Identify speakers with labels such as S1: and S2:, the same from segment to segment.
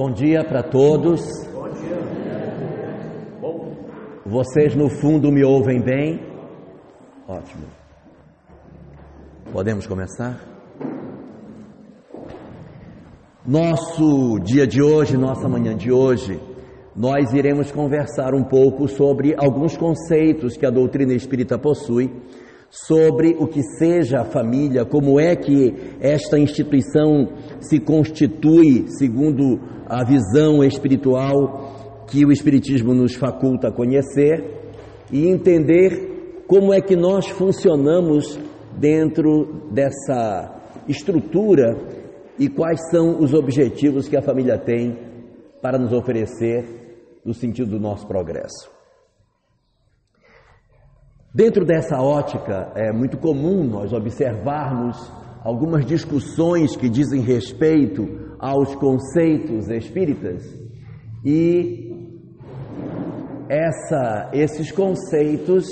S1: Bom dia para todos.
S2: Bom dia.
S1: Vocês no fundo me ouvem bem? Ótimo. Podemos começar? Nosso dia de hoje, nossa manhã de hoje, nós iremos conversar um pouco sobre alguns conceitos que a doutrina espírita possui sobre o que seja a família, como é que esta instituição se constitui segundo a visão espiritual que o Espiritismo nos faculta conhecer e entender como é que nós funcionamos dentro dessa estrutura e quais são os objetivos que a família tem para nos oferecer no sentido do nosso progresso. Dentro dessa ótica, é muito comum nós observarmos algumas discussões que dizem respeito aos conceitos espíritas e essa, esses conceitos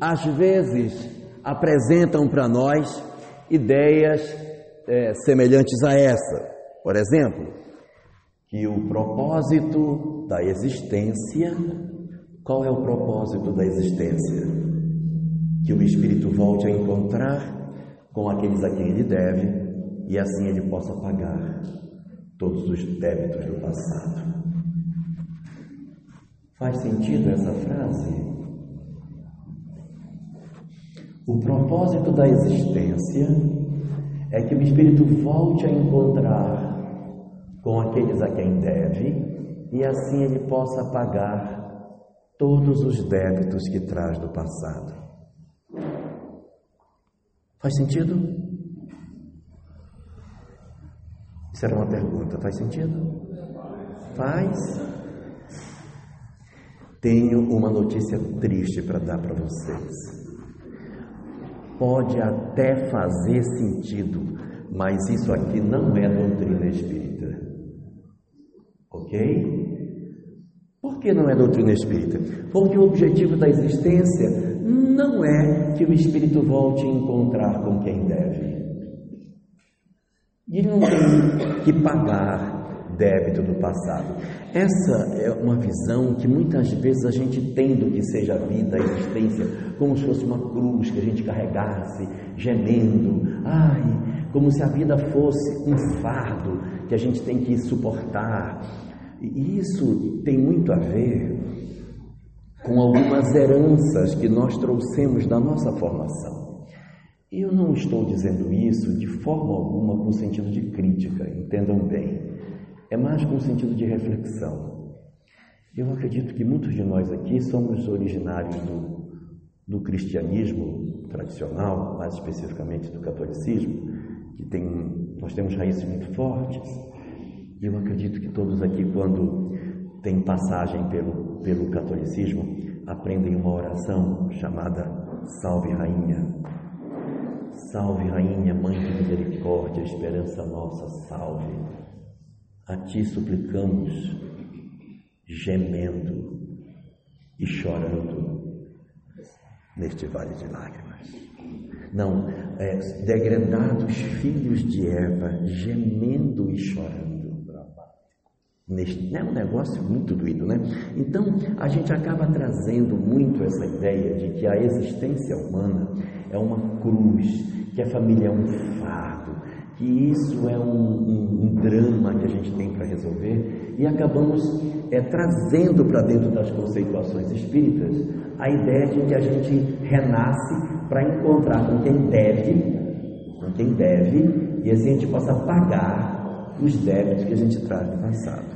S1: às vezes apresentam para nós ideias é, semelhantes a essa. Por exemplo, que o propósito da existência, qual é o propósito da existência? Que o espírito volte a encontrar com aqueles a quem ele deve e assim ele possa pagar todos os débitos do passado. Faz sentido essa frase? O propósito da existência é que o espírito volte a encontrar com aqueles a quem deve e assim ele possa pagar todos os débitos que traz do passado. Faz sentido? Isso era uma pergunta. Faz sentido? Faz. Tenho uma notícia triste para dar para vocês. Pode até fazer sentido, mas isso aqui não é doutrina espírita. Ok? Por que não é doutrina espírita? Porque o objetivo da existência não é que o espírito volte a encontrar com quem deve. E ele não tem que pagar débito do passado. Essa é uma visão que muitas vezes a gente tem do que seja a vida, a existência, como se fosse uma cruz que a gente carregasse, gemendo, ai, como se a vida fosse um fardo que a gente tem que suportar. E isso tem muito a ver com algumas heranças que nós trouxemos da nossa formação. Eu não estou dizendo isso de forma alguma com sentido de crítica, entendam bem. É mais com sentido de reflexão. Eu acredito que muitos de nós aqui somos originários do, do cristianismo tradicional, mais especificamente do catolicismo, que tem, nós temos raízes muito fortes. Eu acredito que todos aqui, quando têm passagem pelo pelo catolicismo, aprendem uma oração chamada Salve Rainha. Salve Rainha, Mãe de Misericórdia, esperança nossa, salve. A Ti suplicamos, gemendo e chorando neste vale de lágrimas. Não, é, degradados filhos de Eva, gemendo e chorando Neste, é um negócio muito doído, né? Então, a gente acaba trazendo muito essa ideia de que a existência humana é uma cruz, que a família é um fardo, que isso é um, um, um drama que a gente tem para resolver e acabamos é, trazendo para dentro das conceituações espíritas a ideia de que a gente renasce para encontrar com quem deve, com quem deve, e assim a gente possa pagar os débitos que a gente traz do passado.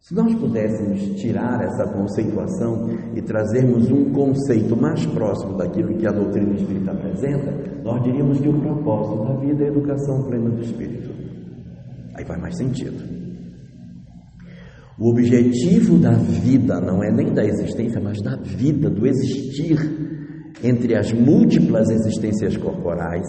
S1: Se nós pudéssemos tirar essa conceituação e trazermos um conceito mais próximo daquilo que a doutrina espírita apresenta, nós diríamos que o propósito da vida é a educação plena do espírito. Aí faz mais sentido. O objetivo da vida não é nem da existência, mas da vida, do existir entre as múltiplas existências corporais,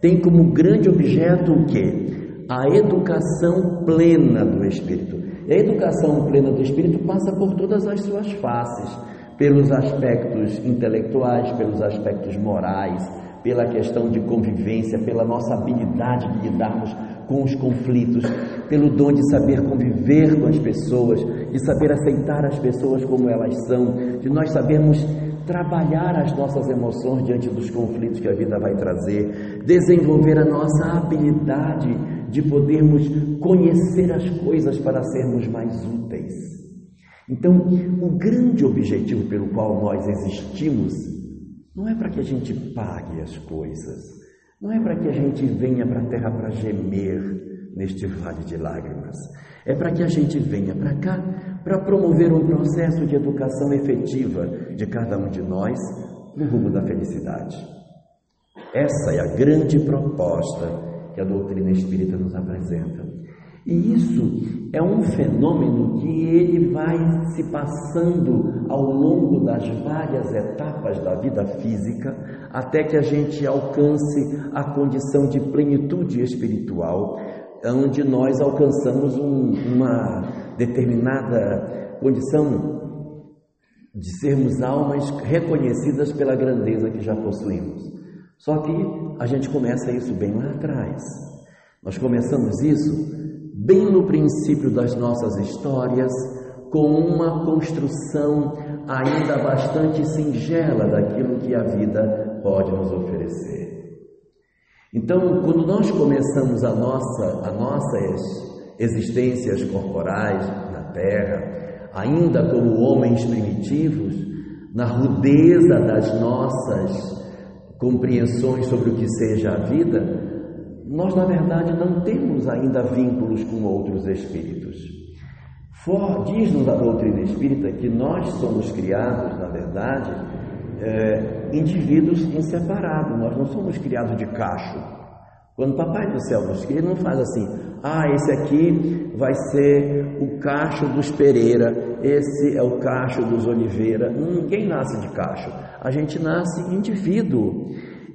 S1: tem como grande objeto o quê? A educação plena do espírito. E a educação plena do espírito passa por todas as suas faces, pelos aspectos intelectuais, pelos aspectos morais, pela questão de convivência, pela nossa habilidade de lidarmos com os conflitos, pelo dom de saber conviver com as pessoas, de saber aceitar as pessoas como elas são, de nós sabermos trabalhar as nossas emoções diante dos conflitos que a vida vai trazer, desenvolver a nossa habilidade de podermos conhecer as coisas para sermos mais úteis. Então, o grande objetivo pelo qual nós existimos não é para que a gente pague as coisas, não é para que a gente venha para a terra para gemer neste vale de lágrimas, é para que a gente venha para cá para promover um processo de educação efetiva de cada um de nós no rumo da felicidade. Essa é a grande proposta que a doutrina espírita nos apresenta. E isso é um fenômeno que ele vai se passando ao longo das várias etapas da vida física, até que a gente alcance a condição de plenitude espiritual, onde nós alcançamos um, uma determinada condição de sermos almas reconhecidas pela grandeza que já possuímos. Só que a gente começa isso bem lá atrás. Nós começamos isso bem no princípio das nossas histórias, com uma construção ainda bastante singela daquilo que a vida pode nos oferecer. Então, quando nós começamos a nossa, a nossas existências corporais na Terra, ainda como homens primitivos, na rudeza das nossas compreensões sobre o que seja a vida, nós, na verdade, não temos ainda vínculos com outros espíritos. Diz-nos a doutrina espírita que nós somos criados, na verdade, é, indivíduos em separado, nós não somos criados de cacho. Quando o Papai do Céu nos cria, ele não faz assim, ah, esse aqui vai ser o cacho dos Pereira, esse é o cacho dos Oliveira. Ninguém nasce de cacho, a gente nasce indivíduo.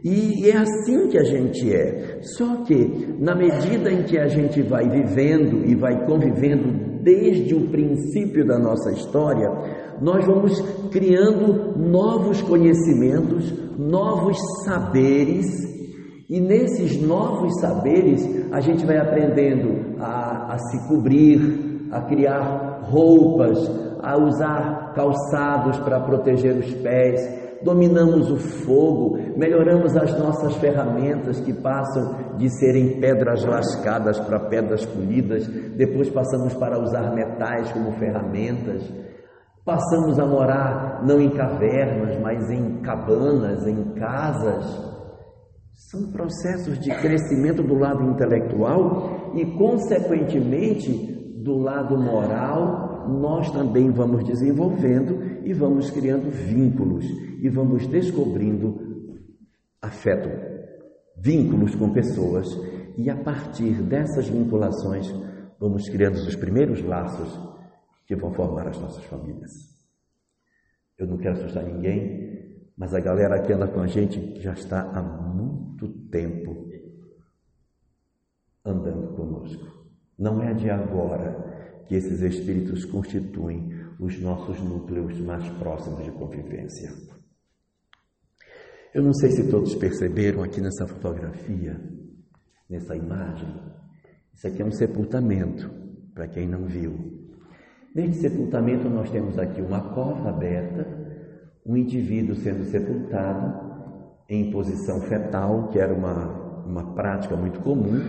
S1: E é assim que a gente é. Só que, na medida em que a gente vai vivendo e vai convivendo desde o princípio da nossa história, nós vamos criando novos conhecimentos, novos saberes, e nesses novos saberes a gente vai aprendendo a, a se cobrir, a criar roupas, a usar calçados para proteger os pés, dominamos o fogo, melhoramos as nossas ferramentas que passam de serem pedras lascadas para pedras polidas, depois passamos para usar metais como ferramentas, passamos a morar não em cavernas, mas em cabanas, em casas. São processos de crescimento do lado intelectual e, consequentemente, do lado moral, nós também vamos desenvolvendo e vamos criando vínculos e vamos descobrindo afeto, vínculos com pessoas e a partir dessas vinculações vamos criando os primeiros laços que vão formar as nossas famílias. Eu não quero assustar ninguém, mas a galera que anda com a gente já está há muito tempo andando conosco. Não é de agora que esses espíritos constituem os nossos núcleos mais próximos de convivência. Eu não sei se todos perceberam aqui nessa fotografia, nessa imagem, isso aqui é um sepultamento, para quem não viu. Neste sepultamento nós temos aqui uma cova aberta, um indivíduo sendo sepultado em posição fetal, que era uma, uma prática muito comum,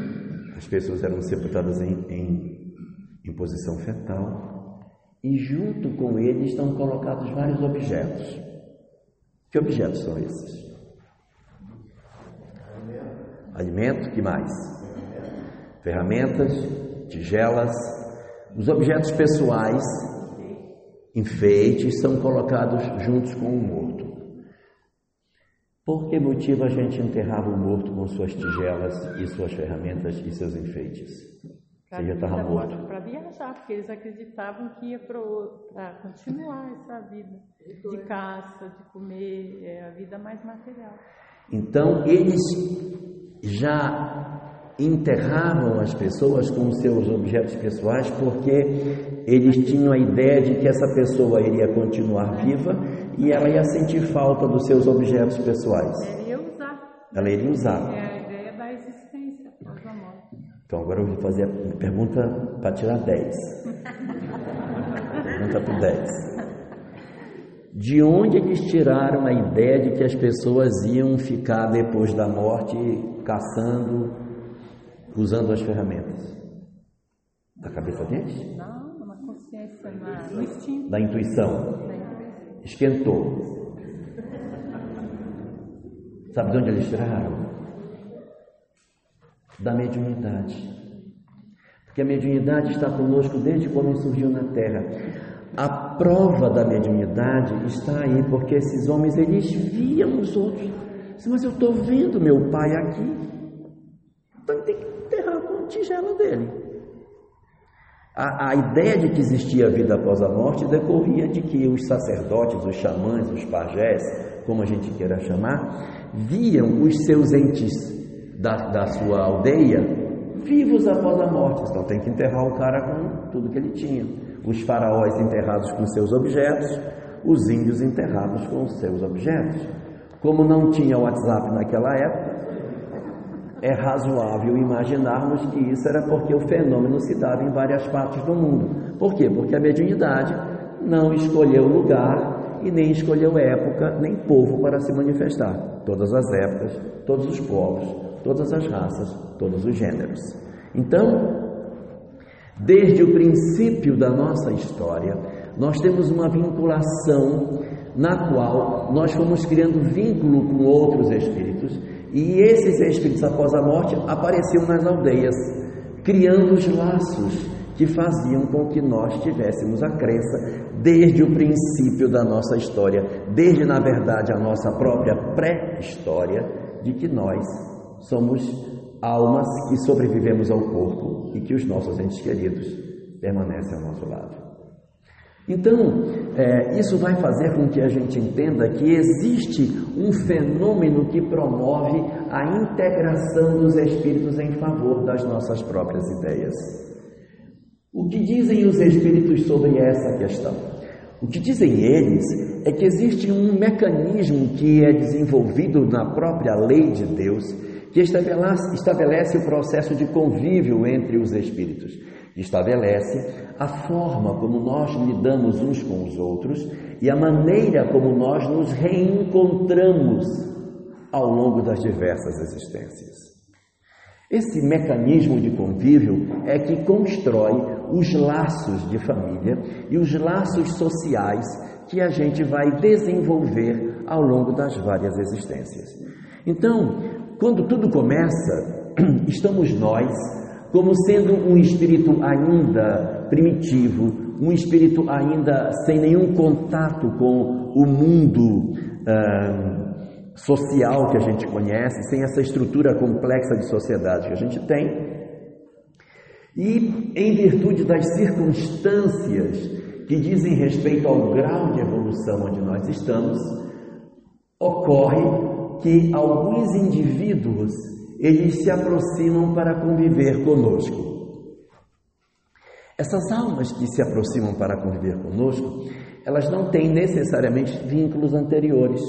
S1: as pessoas eram sepultadas em, em, em posição fetal, e junto com ele estão colocados vários objetos. Que objetos são esses? Alimento, que mais? Ferramentas, tigelas, os objetos pessoais, enfeites, são colocados juntos com o morto. Por que motivo a gente enterrava o morto com suas tigelas e suas ferramentas e seus enfeites? Você já estava morto.
S3: Para viajar, porque eles acreditavam que ia para continuar essa vida de caça, de comer, é a vida mais material.
S1: Então, eles já enterravam as pessoas com seus objetos pessoais porque eles tinham a ideia de que essa pessoa iria continuar viva e ela ia sentir falta dos seus objetos pessoais.
S3: Ela ia usar.
S1: Ela iria usar.
S3: É a ideia da existência após a morte.
S1: Então agora eu vou fazer a pergunta para tirar 10. pergunta para 10. De onde eles tiraram a ideia de que as pessoas iam ficar depois da morte caçando, usando as ferramentas? Da cabeça deles?
S3: Não, uma consciência, no instinto.
S1: Da intuição. Esquentou. Sabe de onde eles tiraram? Da mediunidade. Porque a mediunidade está conosco desde quando surgiu na Terra. A prova da mediunidade está aí, porque esses homens eles viam os outros. Mas eu estou vendo meu pai aqui. Então tem que tigela dele. A, a, ideia de que existia vida após a morte decorria de que os sacerdotes, os xamãs, os pajés, como a gente queira chamar, viam os seus entes da, da sua aldeia vivos após a morte. Então tem que enterrar o cara com tudo que ele tinha. Os faraós enterrados com seus objetos, os índios enterrados com seus objetos. Como não tinha WhatsApp naquela época, é razoável imaginarmos que isso era porque o fenômeno se dava em várias partes do mundo. Por quê? Porque a mediunidade não escolheu lugar e nem escolheu época nem povo para se manifestar. Todas as épocas, todos os povos, todas as raças, todos os gêneros. Então, desde o princípio da nossa história, nós temos uma vinculação na qual nós fomos criando vínculo com outros espíritos e esses espíritos, após a morte, apareciam nas aldeias, criando os laços que faziam com que nós tivéssemos a crença desde o princípio da nossa história, desde, na verdade, a nossa própria pré-história, de que nós somos almas que sobrevivemos ao corpo e que os nossos entes queridos permanecem ao nosso lado. Então, é, isso vai fazer com que a gente entenda que existe um fenômeno que promove a integração dos espíritos em favor das nossas próprias ideias. O que dizem os espíritos sobre essa questão? O que dizem eles é que existe um mecanismo que é desenvolvido na própria lei de Deus que estabelece, estabelece o processo de convívio entre os espíritos estabelece a forma como nós lidamos uns com os outros e a maneira como nós nos reencontramos ao longo das diversas existências. Esse mecanismo de convívio é que constrói os laços de família e os laços sociais que a gente vai desenvolver ao longo das várias existências. Então, quando tudo começa, estamos nós como sendo um espírito ainda primitivo, um espírito ainda sem nenhum contato com o mundo ah, social que a gente conhece, sem essa estrutura complexa de sociedade que a gente tem. E em virtude das circunstâncias que dizem respeito ao grau de evolução onde nós estamos, ocorre que alguns indivíduos eles se aproximam para conviver conosco. Essas almas que se aproximam para conviver conosco, elas não têm necessariamente vínculos anteriores.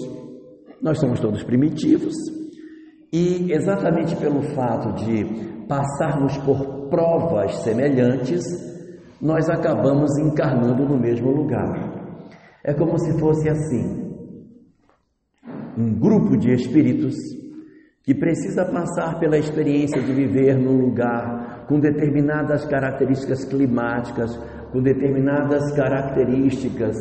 S1: Nós somos todos primitivos e, exatamente pelo fato de passarmos por provas semelhantes, nós acabamos encarnando no mesmo lugar. É como se fosse assim: um grupo de espíritos que precisa passar pela experiência de viver num lugar com determinadas características climáticas, com determinadas características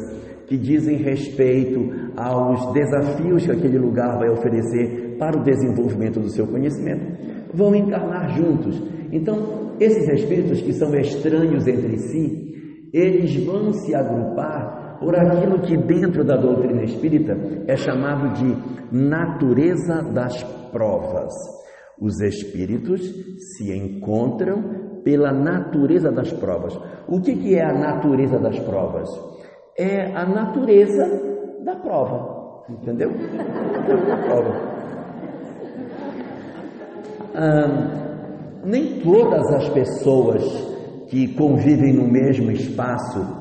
S1: que dizem respeito aos desafios que aquele lugar vai oferecer para o desenvolvimento do seu conhecimento, vão encarnar juntos. Então, esses espíritos que são estranhos entre si, eles vão se agrupar por aquilo que dentro da doutrina espírita é chamado de natureza das provas. Os espíritos se encontram pela natureza das provas. O que, que é a natureza das provas? É a natureza da prova. Entendeu? Da prova. Ah, nem todas as pessoas que convivem no mesmo espaço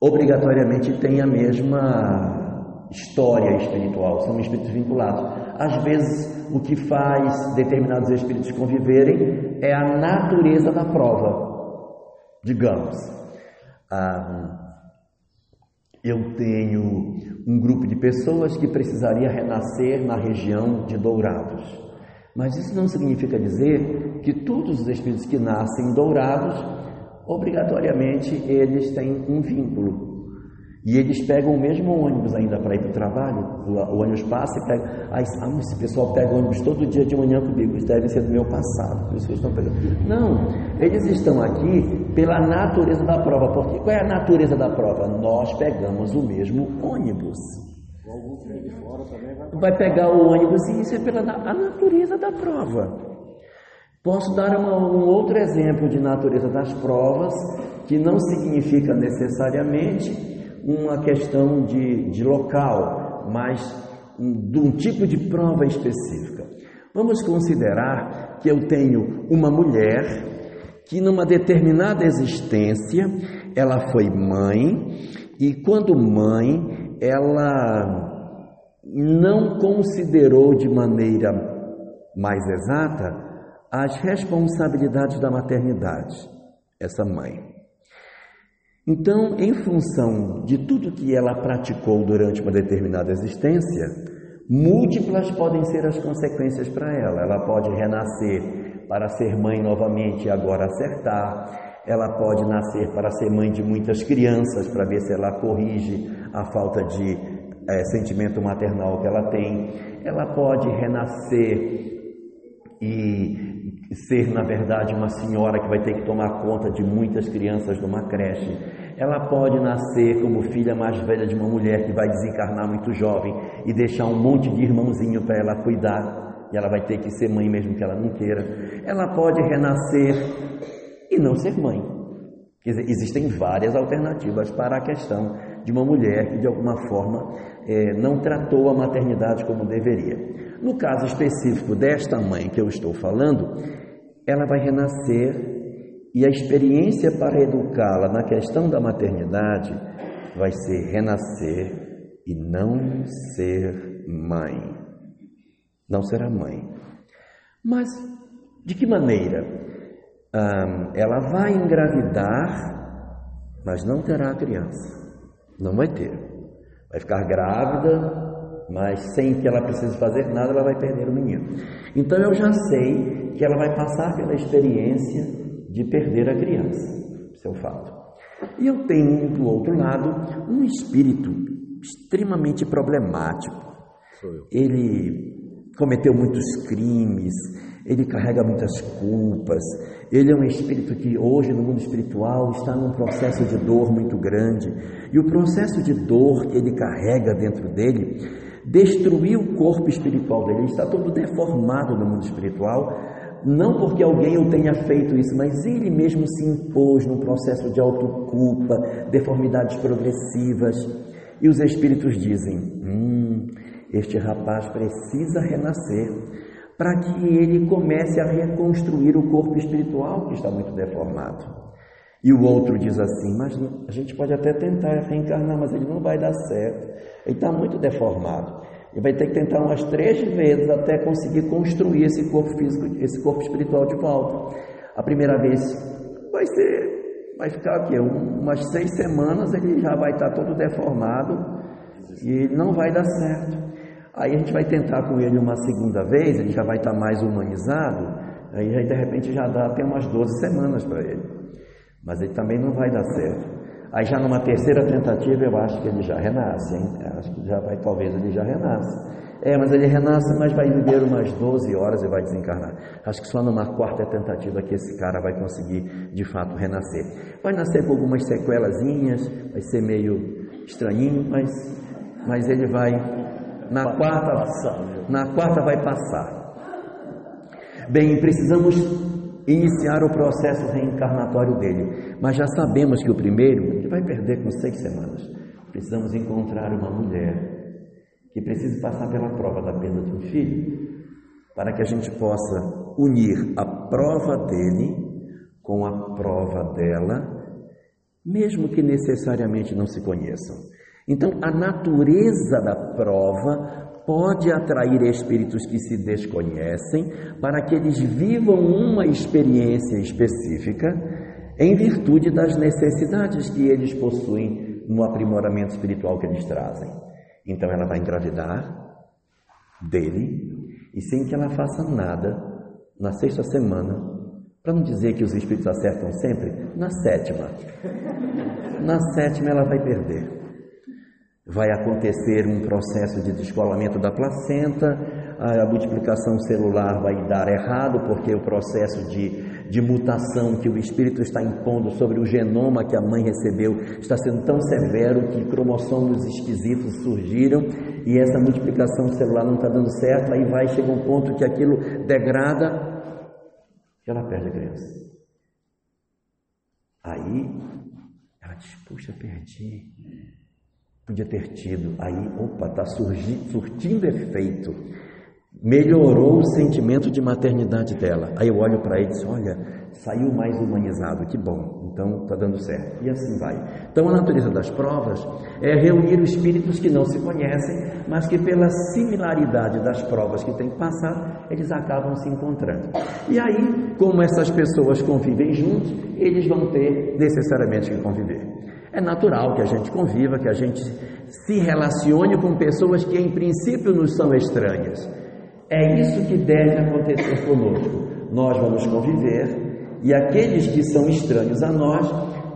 S1: obrigatoriamente têm a mesma história espiritual, são espíritos vinculados. Às vezes, o que faz determinados espíritos conviverem é a natureza da prova. Digamos, ah, eu tenho um grupo de pessoas que precisaria renascer na região de Dourados. Mas isso não significa dizer que todos os espíritos que nascem dourados, obrigatoriamente eles têm um vínculo. E eles pegam o mesmo ônibus ainda para ir para o trabalho. O, ônibus passa e pega. Ah, esse pessoal pega ônibus todo dia de manhã comigo. Eles devem ser do meu passado, por isso eles estão pegando. Não, eles estão aqui pela natureza da prova. Porque qual é a natureza da prova? Nós pegamos o mesmo ônibus. Vai pegar o ônibus e isso é pela a natureza da prova. Posso dar uma, um outro exemplo de natureza das provas, que não significa necessariamente uma questão de, de local, mas de um tipo de prova específica. Vamos considerar que eu tenho uma mulher que, numa determinada existência, ela foi mãe, e quando mãe, ela não considerou de maneira mais exata as responsabilidades da maternidade, essa mãe. Então, em função de tudo que ela praticou durante uma determinada existência, múltiplas podem ser as consequências para ela. Ela pode renascer para ser mãe novamente e agora acertar. Ela pode nascer para ser mãe de muitas crianças, para ver se ela corrige a falta de é, sentimento maternal que ela tem. Ela pode renascer e ser, na verdade, uma senhora que vai ter que tomar conta de muitas crianças numa creche. Ela pode nascer como filha mais velha de uma mulher que vai desencarnar muito jovem e deixar um monte de irmãozinho para ela cuidar, e ela vai ter que ser mãe mesmo que ela não queira. Ela pode renascer e não ser mãe. Quer dizer, existem várias alternativas para a questão de uma mulher que de alguma forma é, não tratou a maternidade como deveria. No caso específico desta mãe que eu estou falando, ela vai renascer e a experiência para educá-la na questão da maternidade vai ser renascer e não ser mãe. Não será mãe. Mas de que maneira? Ela vai engravidar, mas não terá a criança. Não vai ter. Vai ficar grávida, mas sem que ela precise fazer nada, ela vai perder o menino. Então eu já sei que ela vai passar pela experiência de perder a criança. Isso é fato. E eu tenho do outro lado um espírito extremamente problemático. Ele cometeu muitos crimes, ele carrega muitas culpas, ele é um espírito que hoje no mundo espiritual está num processo de dor muito grande, e o processo de dor que ele carrega dentro dele destruiu o corpo espiritual dele, ele está todo deformado no mundo espiritual, não porque alguém o tenha feito isso, mas ele mesmo se impôs num processo de autoculpa, deformidades progressivas, e os espíritos dizem: hum, este rapaz precisa renascer para que ele comece a reconstruir o corpo espiritual que está muito deformado. E o outro diz assim: Mas a gente pode até tentar reencarnar, mas ele não vai dar certo. Ele está muito deformado. Ele vai ter que tentar umas três vezes até conseguir construir esse corpo físico, esse corpo espiritual de volta. A primeira vez vai ser, vai ficar aqui, umas seis semanas ele já vai estar todo deformado e não vai dar certo. Aí a gente vai tentar com ele uma segunda vez, ele já vai estar mais humanizado, aí de repente já dá até umas 12 semanas para ele. Mas ele também não vai dar certo. Aí já numa terceira tentativa eu acho que ele já renasce, hein? Acho que já vai, talvez ele já renasce. É, mas ele renasce, mas vai viver umas 12 horas e vai desencarnar. Acho que só numa quarta tentativa que esse cara vai conseguir de fato renascer. Vai nascer com algumas sequelazinhas, vai ser meio estranhinho, mas, mas ele vai na quarta, na quarta vai passar. Bem, precisamos iniciar o processo reencarnatório dele, mas já sabemos que o primeiro ele vai perder com seis semanas. Precisamos encontrar uma mulher que precise passar pela prova da perda de um filho, para que a gente possa unir a prova dele com a prova dela, mesmo que necessariamente não se conheçam. Então, a natureza da prova pode atrair espíritos que se desconhecem para que eles vivam uma experiência específica em virtude das necessidades que eles possuem no aprimoramento espiritual que eles trazem. Então ela vai engravidar dele e sem que ela faça nada, na sexta semana, para não dizer que os espíritos acertam sempre, na sétima. Na sétima ela vai perder. Vai acontecer um processo de descolamento da placenta, a multiplicação celular vai dar errado, porque o processo de, de mutação que o espírito está impondo sobre o genoma que a mãe recebeu está sendo tão severo que cromossomos esquisitos surgiram e essa multiplicação celular não está dando certo, aí vai chegar um ponto que aquilo degrada e ela perde a criança. Aí ela diz: Puxa, perdi. Podia ter tido. Aí, opa, está surtindo efeito. Melhorou o sentimento de maternidade dela. Aí eu olho para ele e disse: Olha, saiu mais humanizado, que bom, então está dando certo. E assim vai. Então a natureza das provas é reunir os espíritos que não se conhecem, mas que pela similaridade das provas que têm que passar, eles acabam se encontrando. E aí, como essas pessoas convivem juntos, eles vão ter necessariamente que conviver. É natural que a gente conviva, que a gente se relacione com pessoas que em princípio nos são estranhas. É isso que deve acontecer conosco. Nós vamos conviver e aqueles que são estranhos a nós,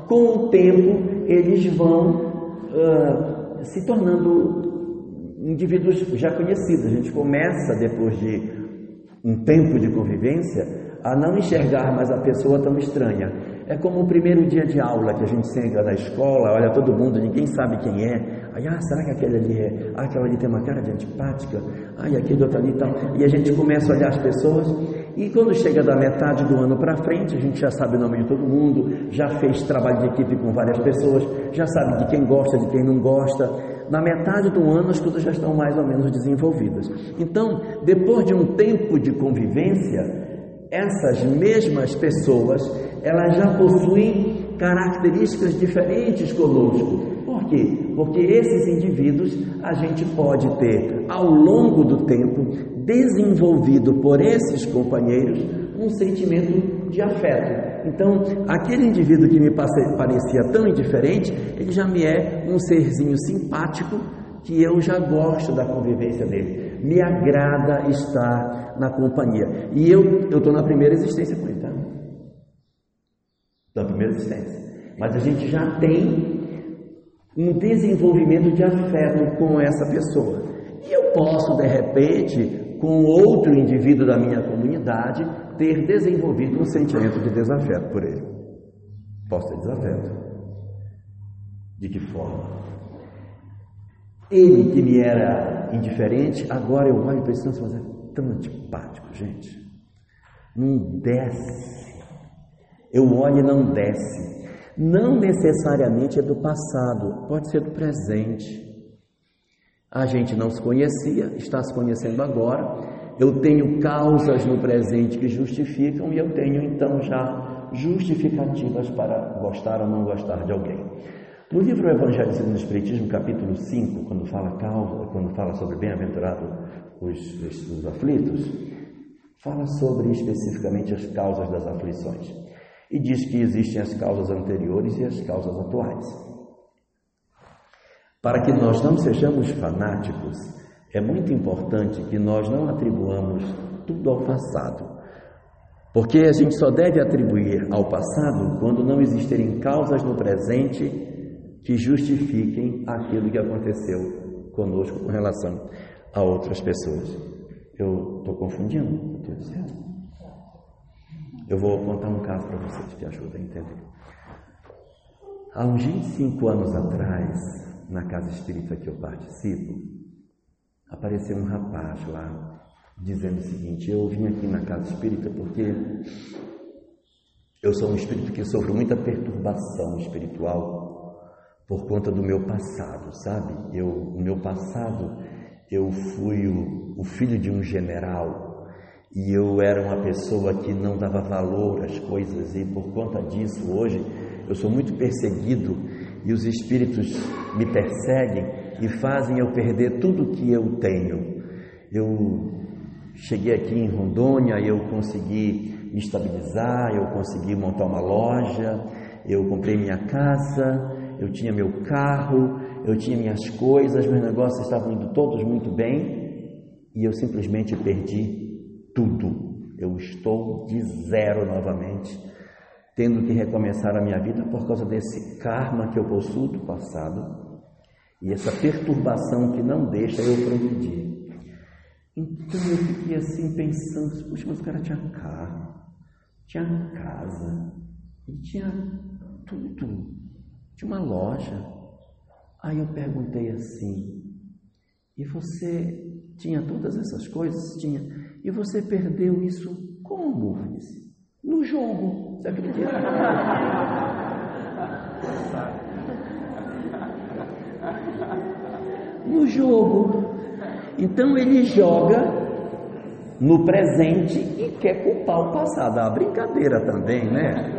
S1: com o tempo, eles vão uh, se tornando indivíduos já conhecidos. A gente começa, depois de um tempo de convivência, a não enxergar mais a pessoa tão estranha. É como o primeiro dia de aula que a gente chega na escola, olha todo mundo, ninguém sabe quem é. Aí, ah, será que aquele ali é? Ah, aquela ali tem uma cara de antipática. Ah, e aquele outro ali tal. E a gente começa a olhar as pessoas. E quando chega da metade do ano para frente, a gente já sabe o nome de todo mundo, já fez trabalho de equipe com várias pessoas, já sabe de quem gosta, de quem não gosta. Na metade do ano as coisas já estão mais ou menos desenvolvidas. Então, depois de um tempo de convivência, essas mesmas pessoas, elas já possuem características diferentes conosco. Por quê? Porque esses indivíduos a gente pode ter, ao longo do tempo, desenvolvido por esses companheiros um sentimento de afeto. Então, aquele indivíduo que me parecia tão indiferente, ele já me é um serzinho simpático que eu já gosto da convivência dele. Me agrada estar na companhia. E eu estou na primeira existência com ele, tá? Na primeira existência. Mas a gente já tem um desenvolvimento de afeto com essa pessoa. E eu posso, de repente, com outro indivíduo da minha comunidade, ter desenvolvido um sentimento de desafeto por ele. Posso ter desafeto. De que forma? Ele que me era indiferente, agora eu olho para esse mas é tão antipático, gente. Não desce. Eu olho e não desce. Não necessariamente é do passado, pode ser do presente. A gente não se conhecia, está se conhecendo agora. Eu tenho causas no presente que justificam e eu tenho então já justificativas para gostar ou não gostar de alguém. No livro Evangelho segundo o Espiritismo, capítulo 5, quando fala, quando fala sobre bem-aventurado os, os aflitos, fala sobre especificamente as causas das aflições. E diz que existem as causas anteriores e as causas atuais. Para que nós não sejamos fanáticos, é muito importante que nós não atribuamos tudo ao passado. Porque a gente só deve atribuir ao passado quando não existirem causas no presente que justifiquem aquilo que aconteceu conosco com relação a outras pessoas. Eu estou confundindo? Eu vou contar um caso para vocês que ajuda a entender. Há uns 25 anos atrás, na casa espírita que eu participo, apareceu um rapaz lá dizendo o seguinte: Eu vim aqui na casa espírita porque eu sou um espírito que sofre muita perturbação espiritual por conta do meu passado, sabe? Eu, o meu passado, eu fui o, o filho de um general e eu era uma pessoa que não dava valor às coisas e por conta disso hoje eu sou muito perseguido e os espíritos me perseguem e fazem eu perder tudo que eu tenho. Eu cheguei aqui em Rondônia, eu consegui me estabilizar, eu consegui montar uma loja, eu comprei minha casa, eu tinha meu carro, eu tinha minhas coisas, meus negócios estavam indo todos muito bem e eu simplesmente perdi tudo. Eu estou de zero novamente, tendo que recomeçar a minha vida por causa desse karma que eu possuo do passado e essa perturbação que não deixa eu progredir. Então eu fiquei assim pensando, puxa, mas o cara tinha carro, tinha casa, ele tinha tudo, tinha uma loja. Aí eu perguntei assim: e você tinha todas essas coisas? Tinha. E você perdeu isso como? No jogo. Você acredita? no jogo. Então ele joga no presente e quer culpar o passado. A brincadeira também, né?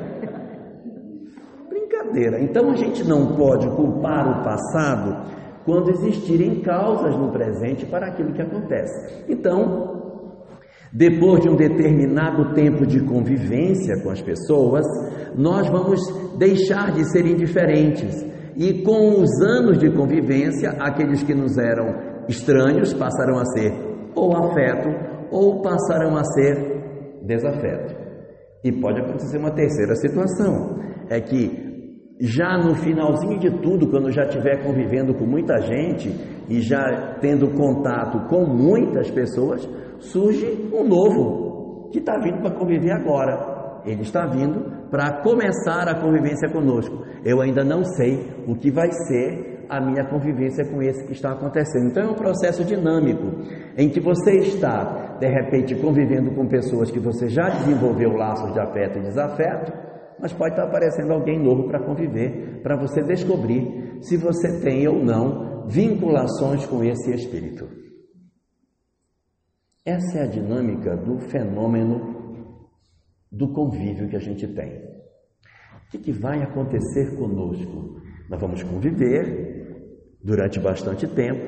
S1: Então a gente não pode culpar o passado quando existirem causas no presente para aquilo que acontece. Então, depois de um determinado tempo de convivência com as pessoas, nós vamos deixar de ser indiferentes. E com os anos de convivência, aqueles que nos eram estranhos passarão a ser ou afeto ou passarão a ser desafeto. E pode acontecer uma terceira situação, é que já no finalzinho de tudo, quando já estiver convivendo com muita gente e já tendo contato com muitas pessoas, surge um novo que está vindo para conviver agora. Ele está vindo para começar a convivência conosco. Eu ainda não sei o que vai ser a minha convivência com esse que está acontecendo. Então é um processo dinâmico em que você está, de repente, convivendo com pessoas que você já desenvolveu laços de afeto e desafeto mas pode estar aparecendo alguém novo para conviver, para você descobrir se você tem ou não vinculações com esse espírito. Essa é a dinâmica do fenômeno do convívio que a gente tem. O que, vai acontecer conosco? Nós vamos conviver durante bastante tempo,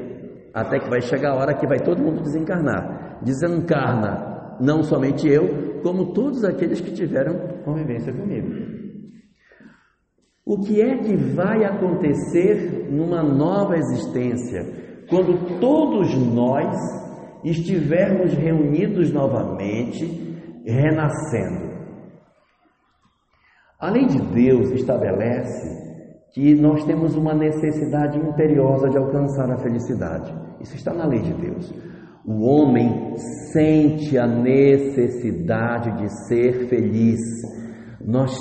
S1: até que vai chegar a hora que vai todo mundo desencarnar. Desencarna não somente eu, como todos aqueles que tiveram convivência comigo. O que é que vai acontecer numa nova existência, quando todos nós estivermos reunidos novamente, renascendo? A lei de Deus estabelece que nós temos uma necessidade imperiosa de alcançar a felicidade. Isso está na lei de Deus. O homem sente a necessidade de ser feliz. Nós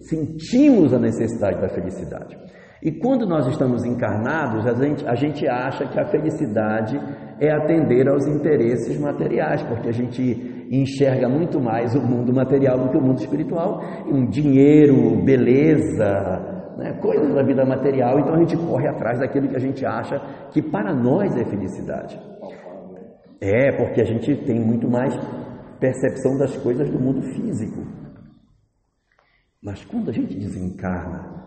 S1: sentimos a necessidade da felicidade. E quando nós estamos encarnados, a gente, a gente acha que a felicidade é atender aos interesses materiais, porque a gente enxerga muito mais o mundo material do que o mundo espiritual, um dinheiro, beleza, né, coisas da vida material, então a gente corre atrás daquilo que a gente acha que para nós é felicidade. É, porque a gente tem muito mais percepção das coisas do mundo físico. Mas quando a gente desencarna,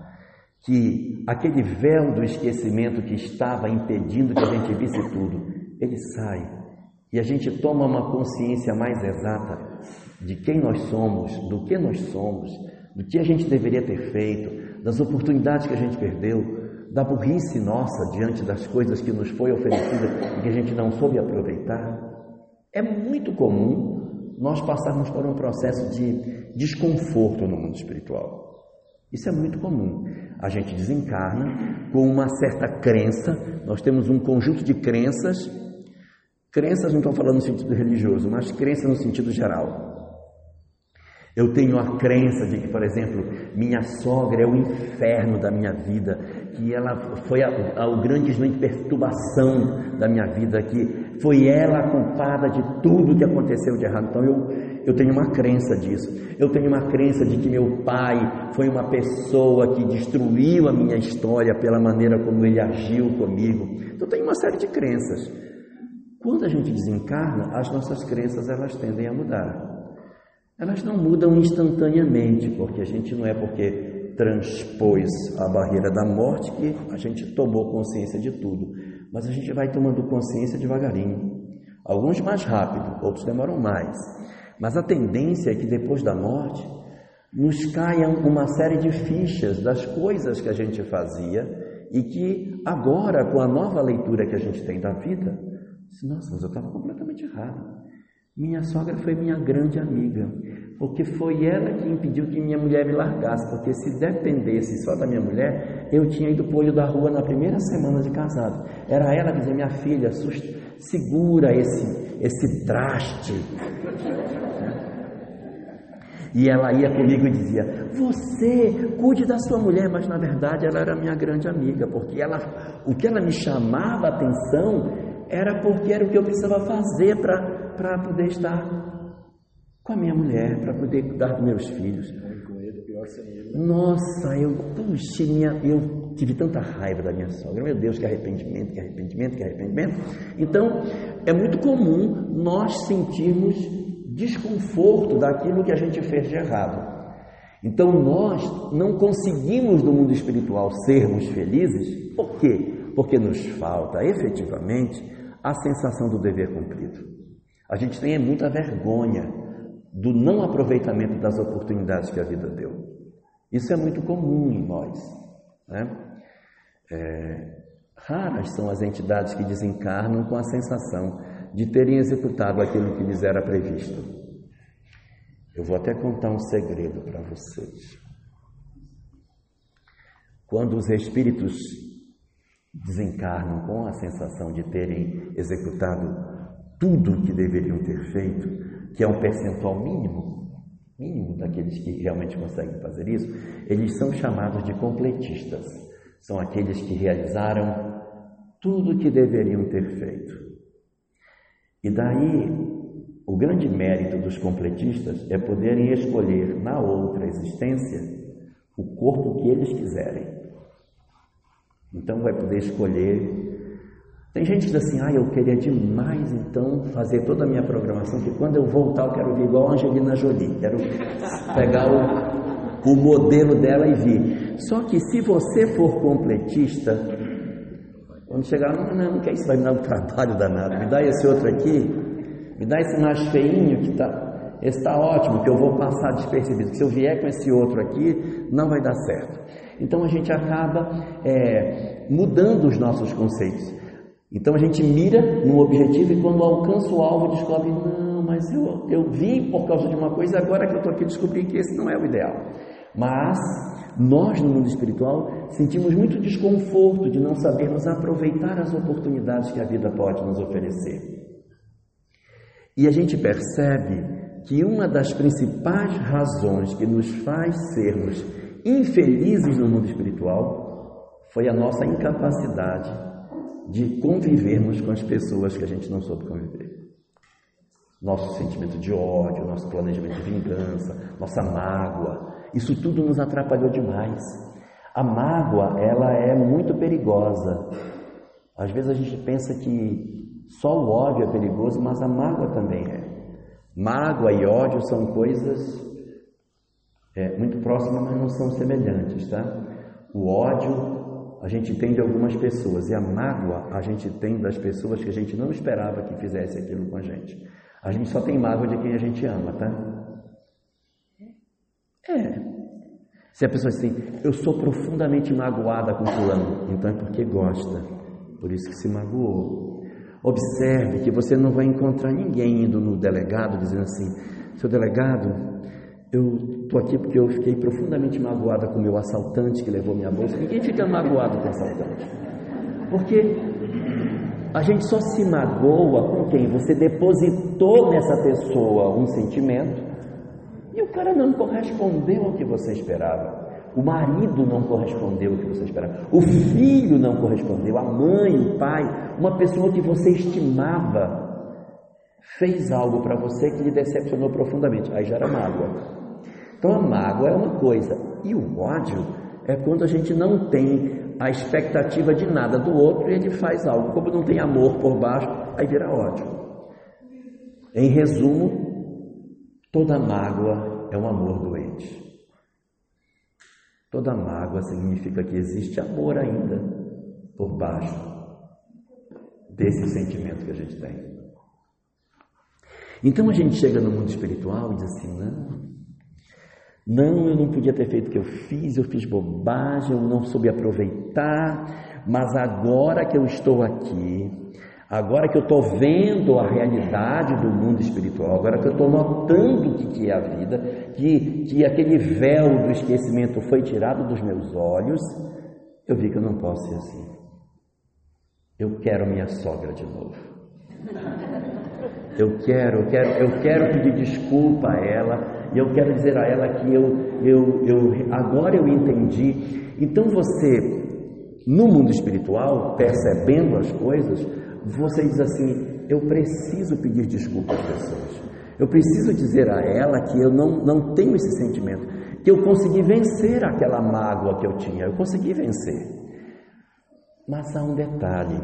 S1: que aquele véu do esquecimento que estava impedindo que a gente visse tudo, ele sai e a gente toma uma consciência mais exata de quem nós somos, do que nós somos, do que a gente deveria ter feito, das oportunidades que a gente perdeu, da burrice nossa diante das coisas que nos foi oferecida e que a gente não soube aproveitar. É muito comum nós passarmos por um processo de desconforto no mundo espiritual. Isso é muito comum. A gente desencarna com uma certa crença, nós temos um conjunto de crenças, crenças não estou falando no sentido religioso, mas crenças no sentido geral. Eu tenho a crença de que, por exemplo, minha sogra é o inferno da minha vida, que ela foi a, a, o grande de perturbação da minha vida, que foi ela a culpada de tudo que aconteceu de errado. Então eu, eu tenho uma crença disso. Eu tenho uma crença de que meu pai foi uma pessoa que destruiu a minha história pela maneira como ele agiu comigo. Então eu tenho uma série de crenças. Quando a gente desencarna, as nossas crenças elas tendem a mudar. Elas não mudam instantaneamente, porque a gente não é porque transpôs a barreira da morte que a gente tomou consciência de tudo, mas a gente vai tomando consciência devagarinho. Alguns mais rápido, outros demoram mais. Mas a tendência é que depois da morte nos caiam uma série de fichas das coisas que a gente fazia e que agora, com a nova leitura que a gente tem da vida, nossa, mas eu estava completamente errado. Minha sogra foi minha grande amiga, porque foi ela que impediu que minha mulher me largasse, porque se dependesse só da minha mulher, eu tinha ido para o olho da rua na primeira semana de casado. Era ela que dizia, minha filha, segura esse, esse traste. E ela ia comigo e dizia: Você cuide da sua mulher, mas na verdade ela era minha grande amiga, porque ela, o que ela me chamava a atenção era porque era o que eu precisava fazer para poder estar com a minha mulher, para poder cuidar dos meus filhos. Nossa, eu, puxa, minha, eu tive tanta raiva da minha sogra. Meu Deus, que arrependimento, que arrependimento, que arrependimento. Então, é muito comum nós sentirmos desconforto daquilo que a gente fez de errado. Então, nós não conseguimos no mundo espiritual sermos felizes, por quê? Porque nos falta efetivamente a sensação do dever cumprido. A gente tem muita vergonha do não aproveitamento das oportunidades que a vida deu. Isso é muito comum em nós. Né? É, raras são as entidades que desencarnam com a sensação de terem executado aquilo que lhes era previsto. Eu vou até contar um segredo para vocês. Quando os espíritos desencarnam com a sensação de terem executado tudo o que deveriam ter feito, que é um percentual mínimo, mínimo daqueles que realmente conseguem fazer isso, eles são chamados de completistas. São aqueles que realizaram tudo o que deveriam ter feito. E daí, o grande mérito dos completistas é poderem escolher na outra existência o corpo que eles quiserem. Então vai poder escolher. Tem gente que diz assim, ah, eu queria demais então fazer toda a minha programação, que quando eu voltar eu quero vir igual a Angelina Jolie, quero pegar o, o modelo dela e vir. Só que se você for completista, quando chegar, não, não, quer isso, vai me dar um trabalho danado, me dá esse outro aqui, me dá esse mais feinho que está. Esse está ótimo, que eu vou passar despercebido. Se eu vier com esse outro aqui, não vai dar certo. Então a gente acaba é, mudando os nossos conceitos. Então a gente mira no objetivo e quando alcança o alvo descobre, não, mas eu, eu vim por causa de uma coisa, agora que eu estou aqui descobri que esse não é o ideal. Mas nós no mundo espiritual sentimos muito desconforto de não sabermos aproveitar as oportunidades que a vida pode nos oferecer. E a gente percebe que uma das principais razões que nos faz sermos infelizes no mundo espiritual foi a nossa incapacidade de convivermos com as pessoas que a gente não soube conviver. Nosso sentimento de ódio, nosso planejamento de vingança, nossa mágoa, isso tudo nos atrapalhou demais. A mágoa, ela é muito perigosa. Às vezes a gente pensa que só o ódio é perigoso, mas a mágoa também é. Mágoa e ódio são coisas é, muito próximas, mas não são semelhantes, tá? O ódio a gente tem de algumas pessoas e a mágoa a gente tem das pessoas que a gente não esperava que fizesse aquilo com a gente. A gente só tem mágoa de quem a gente ama, tá? É. Se a pessoa assim, eu sou profundamente magoada com fulano, então é porque gosta, por isso que se magoou. Observe que você não vai encontrar ninguém indo no delegado dizendo assim, seu delegado, eu estou aqui porque eu fiquei profundamente magoada com o meu assaltante que levou minha bolsa. Ninguém fica magoado com assaltante. Porque a gente só se magoa com quem você depositou nessa pessoa um sentimento e o cara não correspondeu ao que você esperava. O marido não correspondeu ao que você esperava. O filho não correspondeu. A mãe, o pai, uma pessoa que você estimava fez algo para você que lhe decepcionou profundamente. Aí já era mágoa. Então a mágoa é uma coisa, e o ódio é quando a gente não tem a expectativa de nada do outro e ele faz algo. Como não tem amor por baixo, aí vira ódio. Em resumo, toda mágoa é um amor doente. Toda mágoa significa que existe amor ainda por baixo desse sentimento que a gente tem. Então a gente chega no mundo espiritual e diz assim: não, não, eu não podia ter feito o que eu fiz, eu fiz bobagem, eu não soube aproveitar, mas agora que eu estou aqui, agora que eu estou vendo a realidade do mundo espiritual, agora que eu estou notando o que é a vida, que, que aquele véu do esquecimento foi tirado dos meus olhos, eu vi que eu não posso ser assim. Eu quero minha sogra de novo. Eu quero, eu quero, eu quero pedir desculpa a ela e eu quero dizer a ela que eu, eu, eu agora eu entendi. Então você, no mundo espiritual, percebendo as coisas, você diz assim: eu preciso pedir desculpa às pessoas. Eu preciso dizer a ela que eu não, não tenho esse sentimento, que eu consegui vencer aquela mágoa que eu tinha, eu consegui vencer. Mas há um detalhe: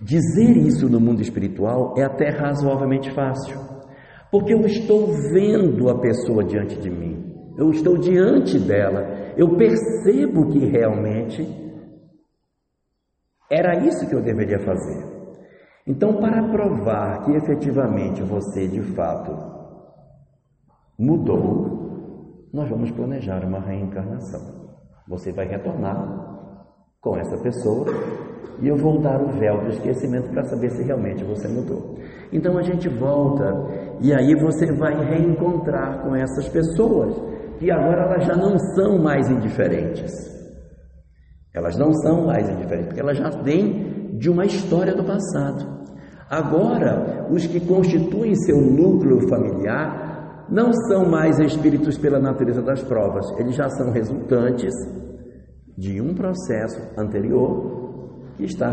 S1: dizer isso no mundo espiritual é até razoavelmente fácil. Porque eu estou vendo a pessoa diante de mim, eu estou diante dela, eu percebo que realmente era isso que eu deveria fazer. Então, para provar que efetivamente você de fato mudou, nós vamos planejar uma reencarnação. Você vai retornar com essa pessoa e eu vou dar o véu do esquecimento para saber se realmente você mudou. Então a gente volta e aí você vai reencontrar com essas pessoas que agora elas já não são mais indiferentes. Elas não são mais indiferentes, porque elas já vêm de uma história do passado. Agora, os que constituem seu núcleo familiar não são mais espíritos pela natureza das provas, eles já são resultantes de um processo anterior que está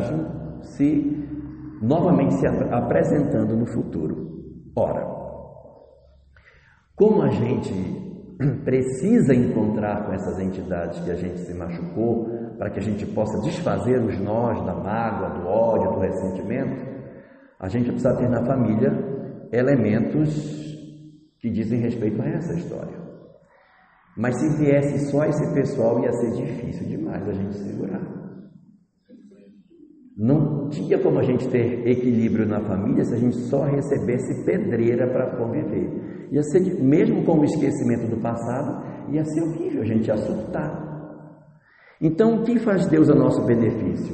S1: se novamente se apresentando no futuro. Ora, como a gente precisa encontrar com essas entidades que a gente se machucou, para que a gente possa desfazer os nós da mágoa, do ódio, do ressentimento, a gente precisa ter na família elementos que dizem respeito a essa história. Mas se viesse só esse pessoal, ia ser difícil demais a gente segurar. Não tinha como a gente ter equilíbrio na família se a gente só recebesse pedreira para conviver. Ia ser, mesmo com o esquecimento do passado, ia ser horrível, a gente ia surtar. Então, o que faz Deus a nosso benefício?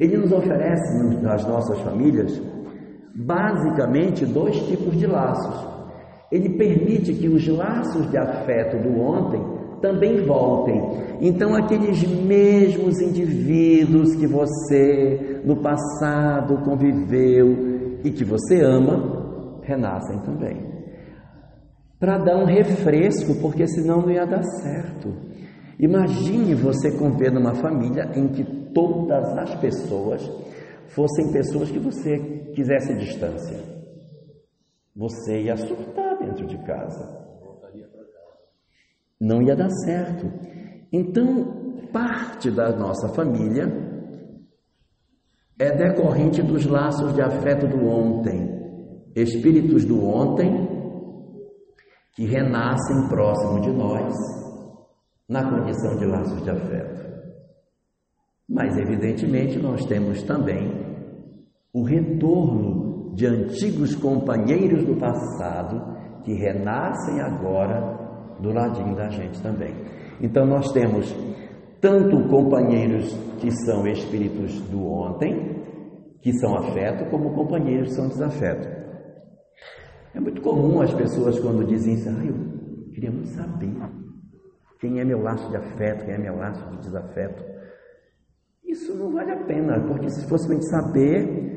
S1: Ele nos oferece nas nossas famílias, basicamente, dois tipos de laços. Ele permite que os laços de afeto do ontem também voltem. Então, aqueles mesmos indivíduos que você no passado conviveu e que você ama, renascem também. Para dar um refresco, porque senão não ia dar certo. Imagine você conviver numa família em que todas as pessoas fossem pessoas que você quisesse distância. Você ia surtar dentro de casa não ia dar certo. Então, parte da nossa família é decorrente dos laços de afeto do ontem, espíritos do ontem que renascem próximo de nós na condição de laços de afeto. Mas, evidentemente, nós temos também o retorno de antigos companheiros do passado que renascem agora do ladinho da gente também. Então nós temos tanto companheiros que são espíritos do ontem, que são afeto, como companheiros que são desafeto. É muito comum as pessoas quando dizem isso, ah, eu queria muito saber quem é meu laço de afeto, quem é meu laço de desafeto. Isso não vale a pena, porque se fosse para gente saber,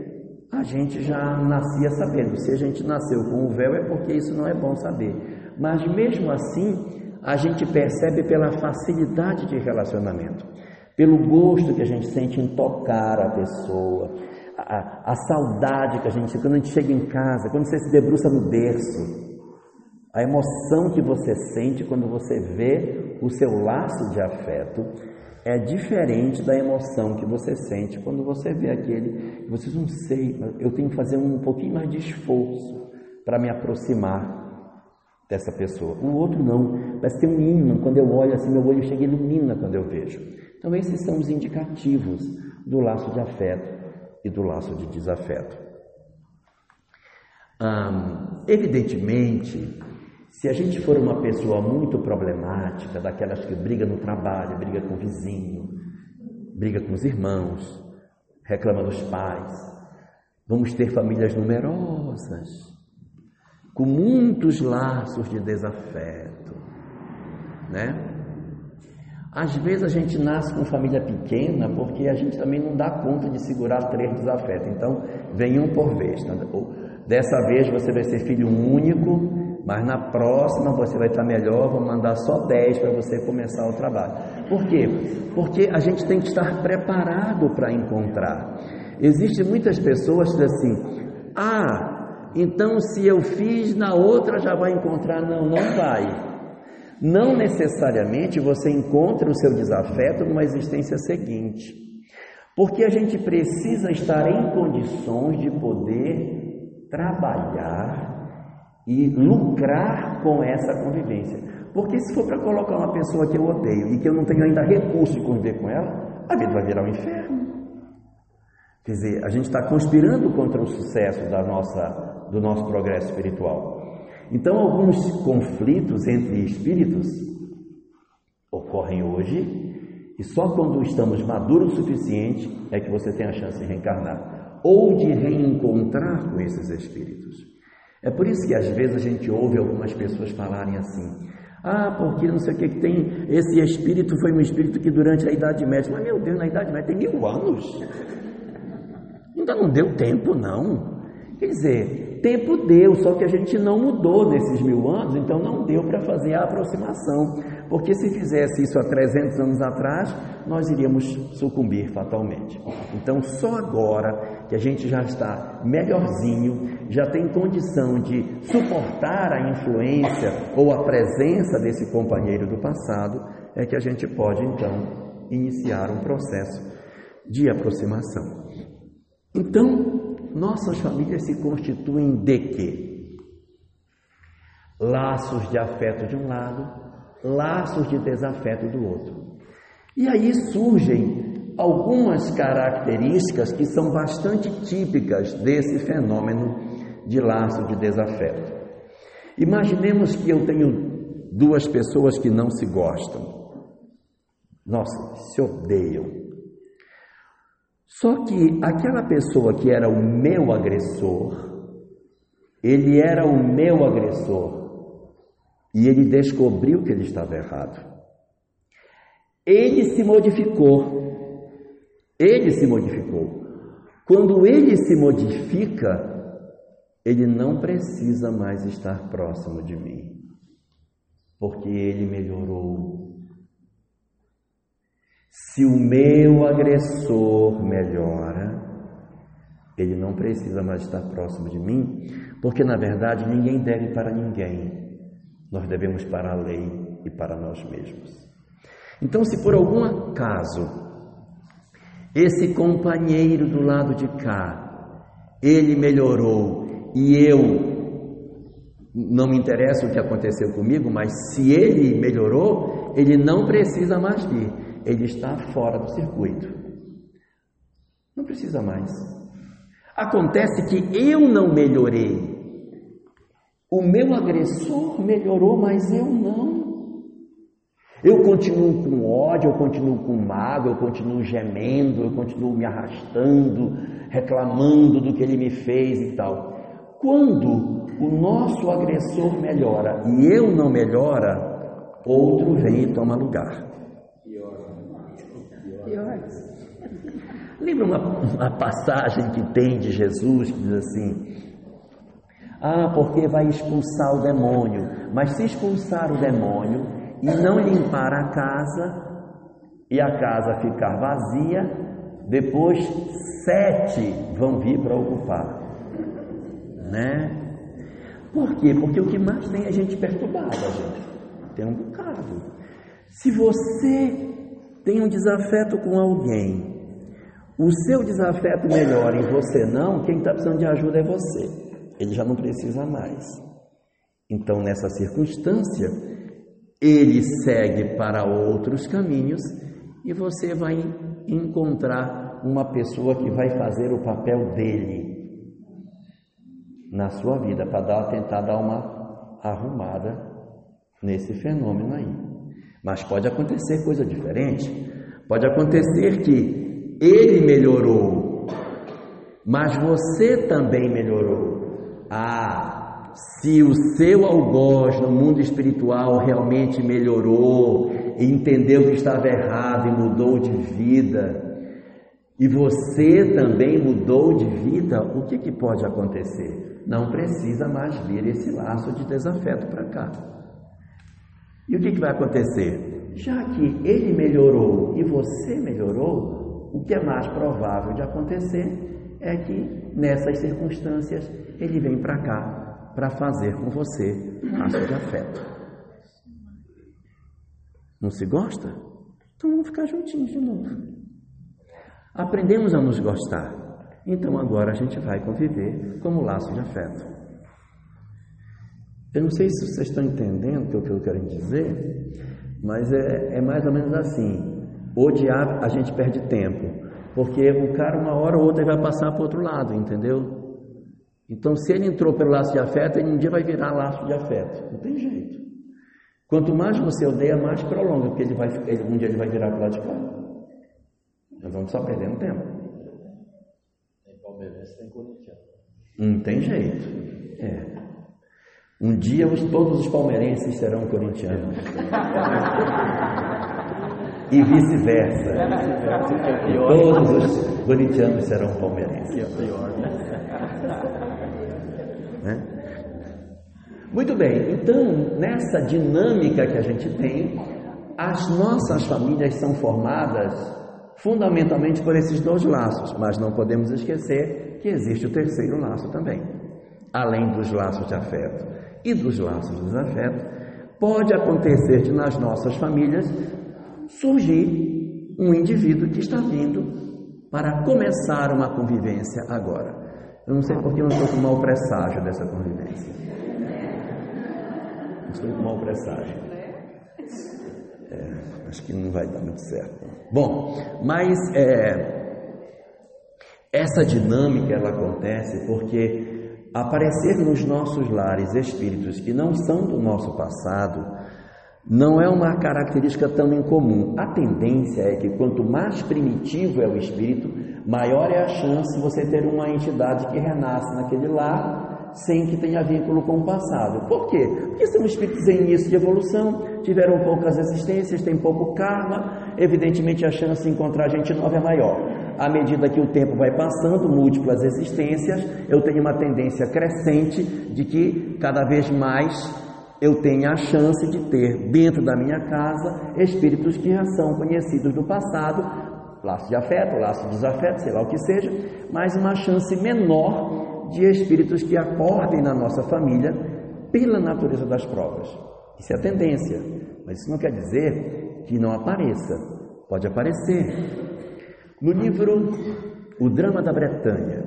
S1: a gente já nascia sabendo. Se a gente nasceu com o véu, é porque isso não é bom saber. Mas mesmo assim, a gente percebe pela facilidade de relacionamento, pelo gosto que a gente sente em tocar a pessoa, a, a saudade que a gente quando a gente chega em casa, quando você se debruça no berço, a emoção que você sente quando você vê o seu laço de afeto é diferente da emoção que você sente quando você vê aquele. Você não sei, eu tenho que fazer um pouquinho mais de esforço para me aproximar dessa pessoa. O outro não, mas tem um ímã. Quando eu olho assim, meu olho chega e ilumina quando eu vejo. Então, esses são os indicativos do laço de afeto e do laço de desafeto. Evidentemente, se a gente for uma pessoa muito problemática, daquelas que briga no trabalho, briga com o vizinho, briga com os irmãos, reclama dos pais, vamos ter famílias numerosas, com muitos laços de desafeto, né? Às vezes a gente nasce com família pequena porque a gente também não dá conta de segurar três desafetos. Então, vem um por vez. Tá? Dessa vez você vai ser filho único, mas na próxima você vai estar melhor, vou mandar só dez para você começar o trabalho. Por quê? Porque a gente tem que estar preparado para encontrar. Existem muitas pessoas que dizem assim: ah, então se eu fiz na outra já vai encontrar. Não, não vai. Não necessariamente você encontra o seu desafeto numa existência seguinte, porque a gente precisa estar em condições de poder trabalhar e lucrar com essa convivência. Porque se for para colocar uma pessoa que eu odeio e que eu não tenho ainda recurso de conviver com ela, a vida vai virar um inferno. Quer dizer, a gente está conspirando contra o sucesso da nossa, do nosso progresso espiritual. Então, alguns conflitos entre espíritos ocorrem hoje e só quando estamos maduros o suficiente é que você tem a chance de reencarnar ou de reencontrar com esses espíritos. É por isso que às vezes a gente ouve algumas pessoas falarem assim: ah, porque não sei o que, que tem. Esse espírito foi um espírito que durante a Idade Média. Mas meu Deus, na Idade Média tem mil anos. Ainda não deu tempo, não. Quer dizer, tempo deu, só que a gente não mudou nesses mil anos, então não deu para fazer a aproximação. Porque se fizesse isso há 300 anos atrás, nós iríamos sucumbir fatalmente. Então, só agora que a gente já está melhorzinho, já tem condição de suportar a influência ou a presença desse companheiro do passado, é que a gente pode então iniciar um processo de aproximação. Então, nossas famílias se constituem de quê? Laços de afeto de um lado, laços de desafeto do outro. E aí surgem algumas características que são bastante típicas desse fenômeno de laço de desafeto. Imaginemos que eu tenho duas pessoas que não se gostam. Nossa, se odeiam. Só que aquela pessoa que era o meu agressor, ele era o meu agressor e ele descobriu que ele estava errado. Ele se modificou. Ele se modificou. Quando ele se modifica, ele não precisa mais estar próximo de mim, porque ele melhorou se o meu agressor melhora, ele não precisa mais estar próximo de mim, porque na verdade ninguém deve para ninguém. Nós devemos para a lei e para nós mesmos. Então, se por algum acaso esse companheiro do lado de cá, ele melhorou e eu não me interessa o que aconteceu comigo, mas se ele melhorou, ele não precisa mais vir ele está fora do circuito. Não precisa mais. Acontece que eu não melhorei. O meu agressor melhorou, mas eu não. Eu continuo com ódio, eu continuo com mágoa, eu continuo gemendo, eu continuo me arrastando, reclamando do que ele me fez e tal. Quando o nosso agressor melhora e eu não melhora, outro vem e toma lugar. Lembra uma, uma passagem que tem de Jesus que diz assim: Ah, porque vai expulsar o demônio, mas se expulsar o demônio e não limpar a casa, e a casa ficar vazia, depois sete vão vir para ocupar, né? Por quê? Porque o que mais tem é gente perturbada, gente. Tem um bocado. Se você tem um desafeto com alguém o seu desafeto melhora e você não, quem está precisando de ajuda é você. Ele já não precisa mais. Então, nessa circunstância, ele segue para outros caminhos e você vai encontrar uma pessoa que vai fazer o papel dele. na sua vida para dar, tentar dar uma arrumada nesse fenômeno aí. Mas pode acontecer coisa diferente. Pode acontecer que ele melhorou, mas você também melhorou. Ah, se o seu algoz no mundo espiritual realmente melhorou, entendeu que estava errado e mudou de vida, e você também mudou de vida, o que, que pode acontecer? Não precisa mais vir esse laço de desafeto para cá. E o que, que vai acontecer? Já que ele melhorou e você melhorou, o que é mais provável de acontecer é que nessas circunstâncias ele vem para cá para fazer com você laço de afeto. Não se gosta? Então vamos ficar juntinhos de novo. Aprendemos a nos gostar. Então agora a gente vai conviver como laço de afeto. Eu não sei se vocês estão entendendo o que eu quero dizer, mas é, é mais ou menos assim. Odiar, a gente perde tempo. Porque o cara, uma hora ou outra, vai passar para o outro lado, entendeu? Então, se ele entrou pelo laço de afeto, ele um dia vai virar laço de afeto. Não tem jeito. Quanto mais você odeia, mais prolonga, porque ele vai, ele, um dia ele vai virar para o lado de cá. Nós vamos só perdendo tempo.
S2: Tem palmeirense, tem corintiano.
S1: Não tem jeito. É. Um dia os, todos os palmeirenses serão corintianos. e vice-versa. Todos os corintianos serão palmeirenses. Né? Muito bem, então nessa dinâmica que a gente tem, as nossas famílias são formadas fundamentalmente por esses dois laços, mas não podemos esquecer que existe o terceiro laço também. Além dos laços de afeto e dos laços de desafeto, pode acontecer de nas nossas famílias surgir um indivíduo que está vindo para começar uma convivência agora. Eu não sei porque eu não estou com mau presságio dessa convivência. Estou com mau presságio. É acho que não vai dar muito certo. Bom, mas é, essa dinâmica ela acontece porque aparecer nos nossos lares espíritos que não são do nosso passado não é uma característica tão incomum. A tendência é que quanto mais primitivo é o espírito, maior é a chance de você ter uma entidade que renasce naquele lar sem que tenha vínculo com o passado. Por quê? Porque são espíritos em início de evolução, tiveram poucas existências, têm pouco karma, evidentemente a chance de encontrar gente nova é maior. À medida que o tempo vai passando, múltiplas existências, eu tenho uma tendência crescente de que cada vez mais eu tenha a chance de ter dentro da minha casa espíritos que já são conhecidos do passado, laço de afeto, laço de desafeto, sei lá o que seja, mas uma chance menor de espíritos que acordem na nossa família pela natureza das provas. Isso é a tendência, mas isso não quer dizer que não apareça. Pode aparecer. No livro O Drama da Bretanha,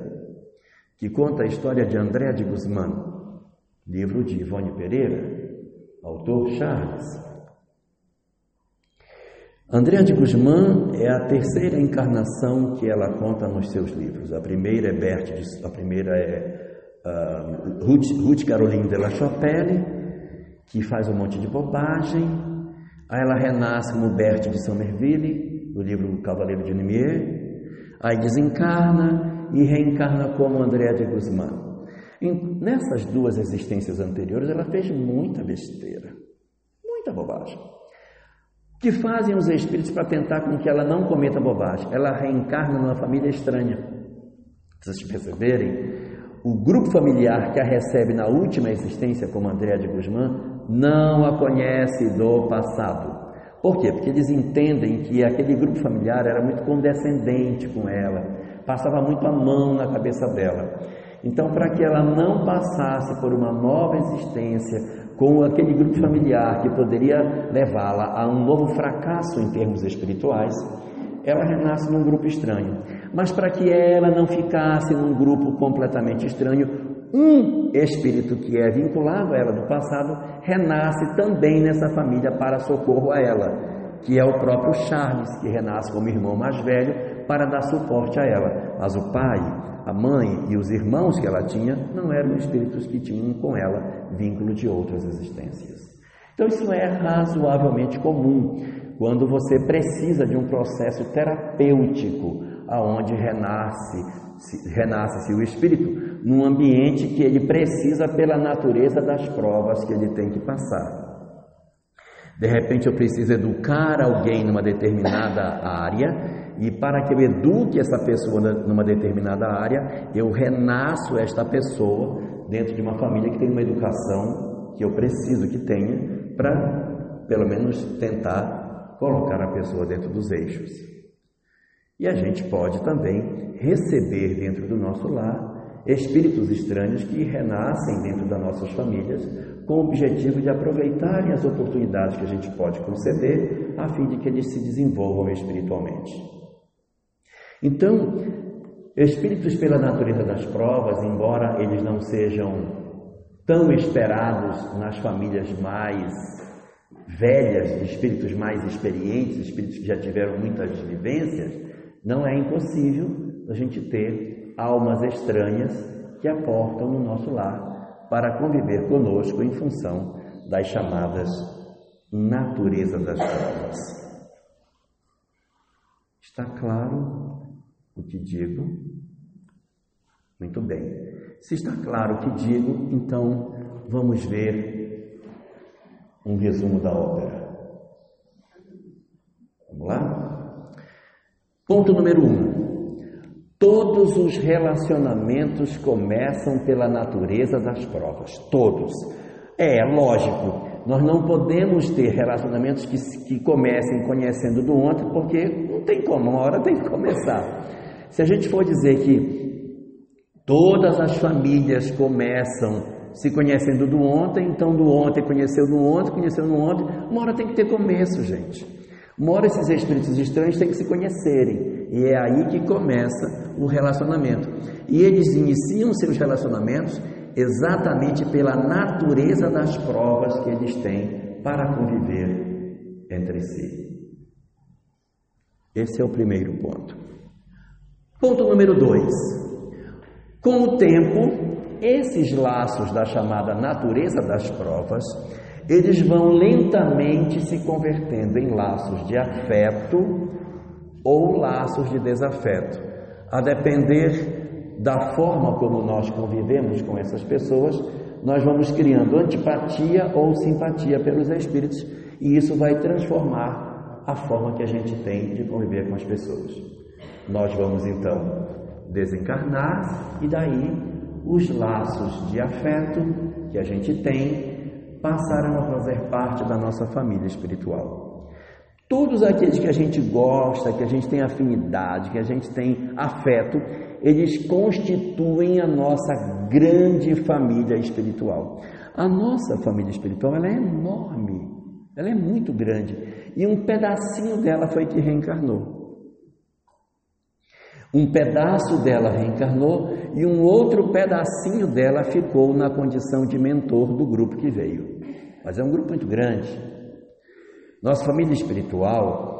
S1: que conta a história de André de Guzmán, livro de Ivone Pereira, autor Charles, Andréa de Guzmán é a terceira encarnação que ela conta nos seus livros. A primeira é Berthe, a primeira é uh, Ruth, Ruth Caroline de la Chapelle, que faz um monte de bobagem. Aí ela renasce como Berthe de Somerville, no livro Cavaleiro de Nimier. Aí desencarna e reencarna como Andréa de Guzmán. Nessas duas existências anteriores, ela fez muita besteira, muita bobagem que fazem os espíritos para tentar com que ela não cometa bobagem. Ela reencarna numa família estranha. Vocês perceberem, o grupo familiar que a recebe na última existência, como André de Guzmán, não a conhece do passado. Por quê? Porque eles entendem que aquele grupo familiar era muito condescendente com ela, passava muito a mão na cabeça dela. Então, para que ela não passasse por uma nova existência com aquele grupo familiar que poderia levá-la a um novo fracasso em termos espirituais, ela renasce num grupo estranho. Mas para que ela não ficasse num grupo completamente estranho, um espírito que é vinculado a ela do passado renasce também nessa família para socorro a ela, que é o próprio Charles, que renasce como irmão mais velho para dar suporte a ela. Mas o pai a mãe e os irmãos que ela tinha não eram espíritos que tinham com ela vínculo de outras existências. Então isso é razoavelmente comum quando você precisa de um processo terapêutico aonde renasce renasce o espírito num ambiente que ele precisa pela natureza das provas que ele tem que passar. De repente eu preciso educar alguém numa determinada área e para que eu eduque essa pessoa numa determinada área, eu renasço esta pessoa dentro de uma família que tem uma educação que eu preciso que tenha para pelo menos tentar colocar a pessoa dentro dos eixos. E a gente pode também receber dentro do nosso lar espíritos estranhos que renascem dentro das nossas famílias com o objetivo de aproveitarem as oportunidades que a gente pode conceder a fim de que eles se desenvolvam espiritualmente. Então, espíritos pela natureza das provas, embora eles não sejam tão esperados nas famílias mais velhas, espíritos mais experientes, espíritos que já tiveram muitas vivências, não é impossível a gente ter almas estranhas que aportam no nosso lar para conviver conosco em função das chamadas natureza das provas. Está claro o que digo? Muito bem. Se está claro o que digo, então vamos ver um resumo da ópera. Vamos lá? Ponto número um: todos os relacionamentos começam pela natureza das provas. Todos. É, lógico, nós não podemos ter relacionamentos que, que comecem conhecendo do ontem, porque não tem como, uma hora tem que começar. Se a gente for dizer que todas as famílias começam se conhecendo do ontem, então do ontem conheceu do ontem, conheceu no ontem, uma hora tem que ter começo, gente. Uma hora esses espíritos estranhos têm que se conhecerem, e é aí que começa o relacionamento. E eles iniciam seus relacionamentos exatamente pela natureza das provas que eles têm para conviver entre si. Esse é o primeiro ponto. Ponto número dois. Com o tempo, esses laços da chamada natureza das provas eles vão lentamente se convertendo em laços de afeto ou laços de desafeto, a depender da forma como nós convivemos com essas pessoas, nós vamos criando antipatia ou simpatia pelos espíritos e isso vai transformar a forma que a gente tem de conviver com as pessoas. Nós vamos então desencarnar e daí os laços de afeto que a gente tem passarão a fazer parte da nossa família espiritual. Todos aqueles que a gente gosta, que a gente tem afinidade, que a gente tem afeto, eles constituem a nossa grande família espiritual. A nossa família espiritual ela é enorme, ela é muito grande e um pedacinho dela foi que reencarnou. Um pedaço dela reencarnou e um outro pedacinho dela ficou na condição de mentor do grupo que veio. Mas é um grupo muito grande. Nossa família espiritual,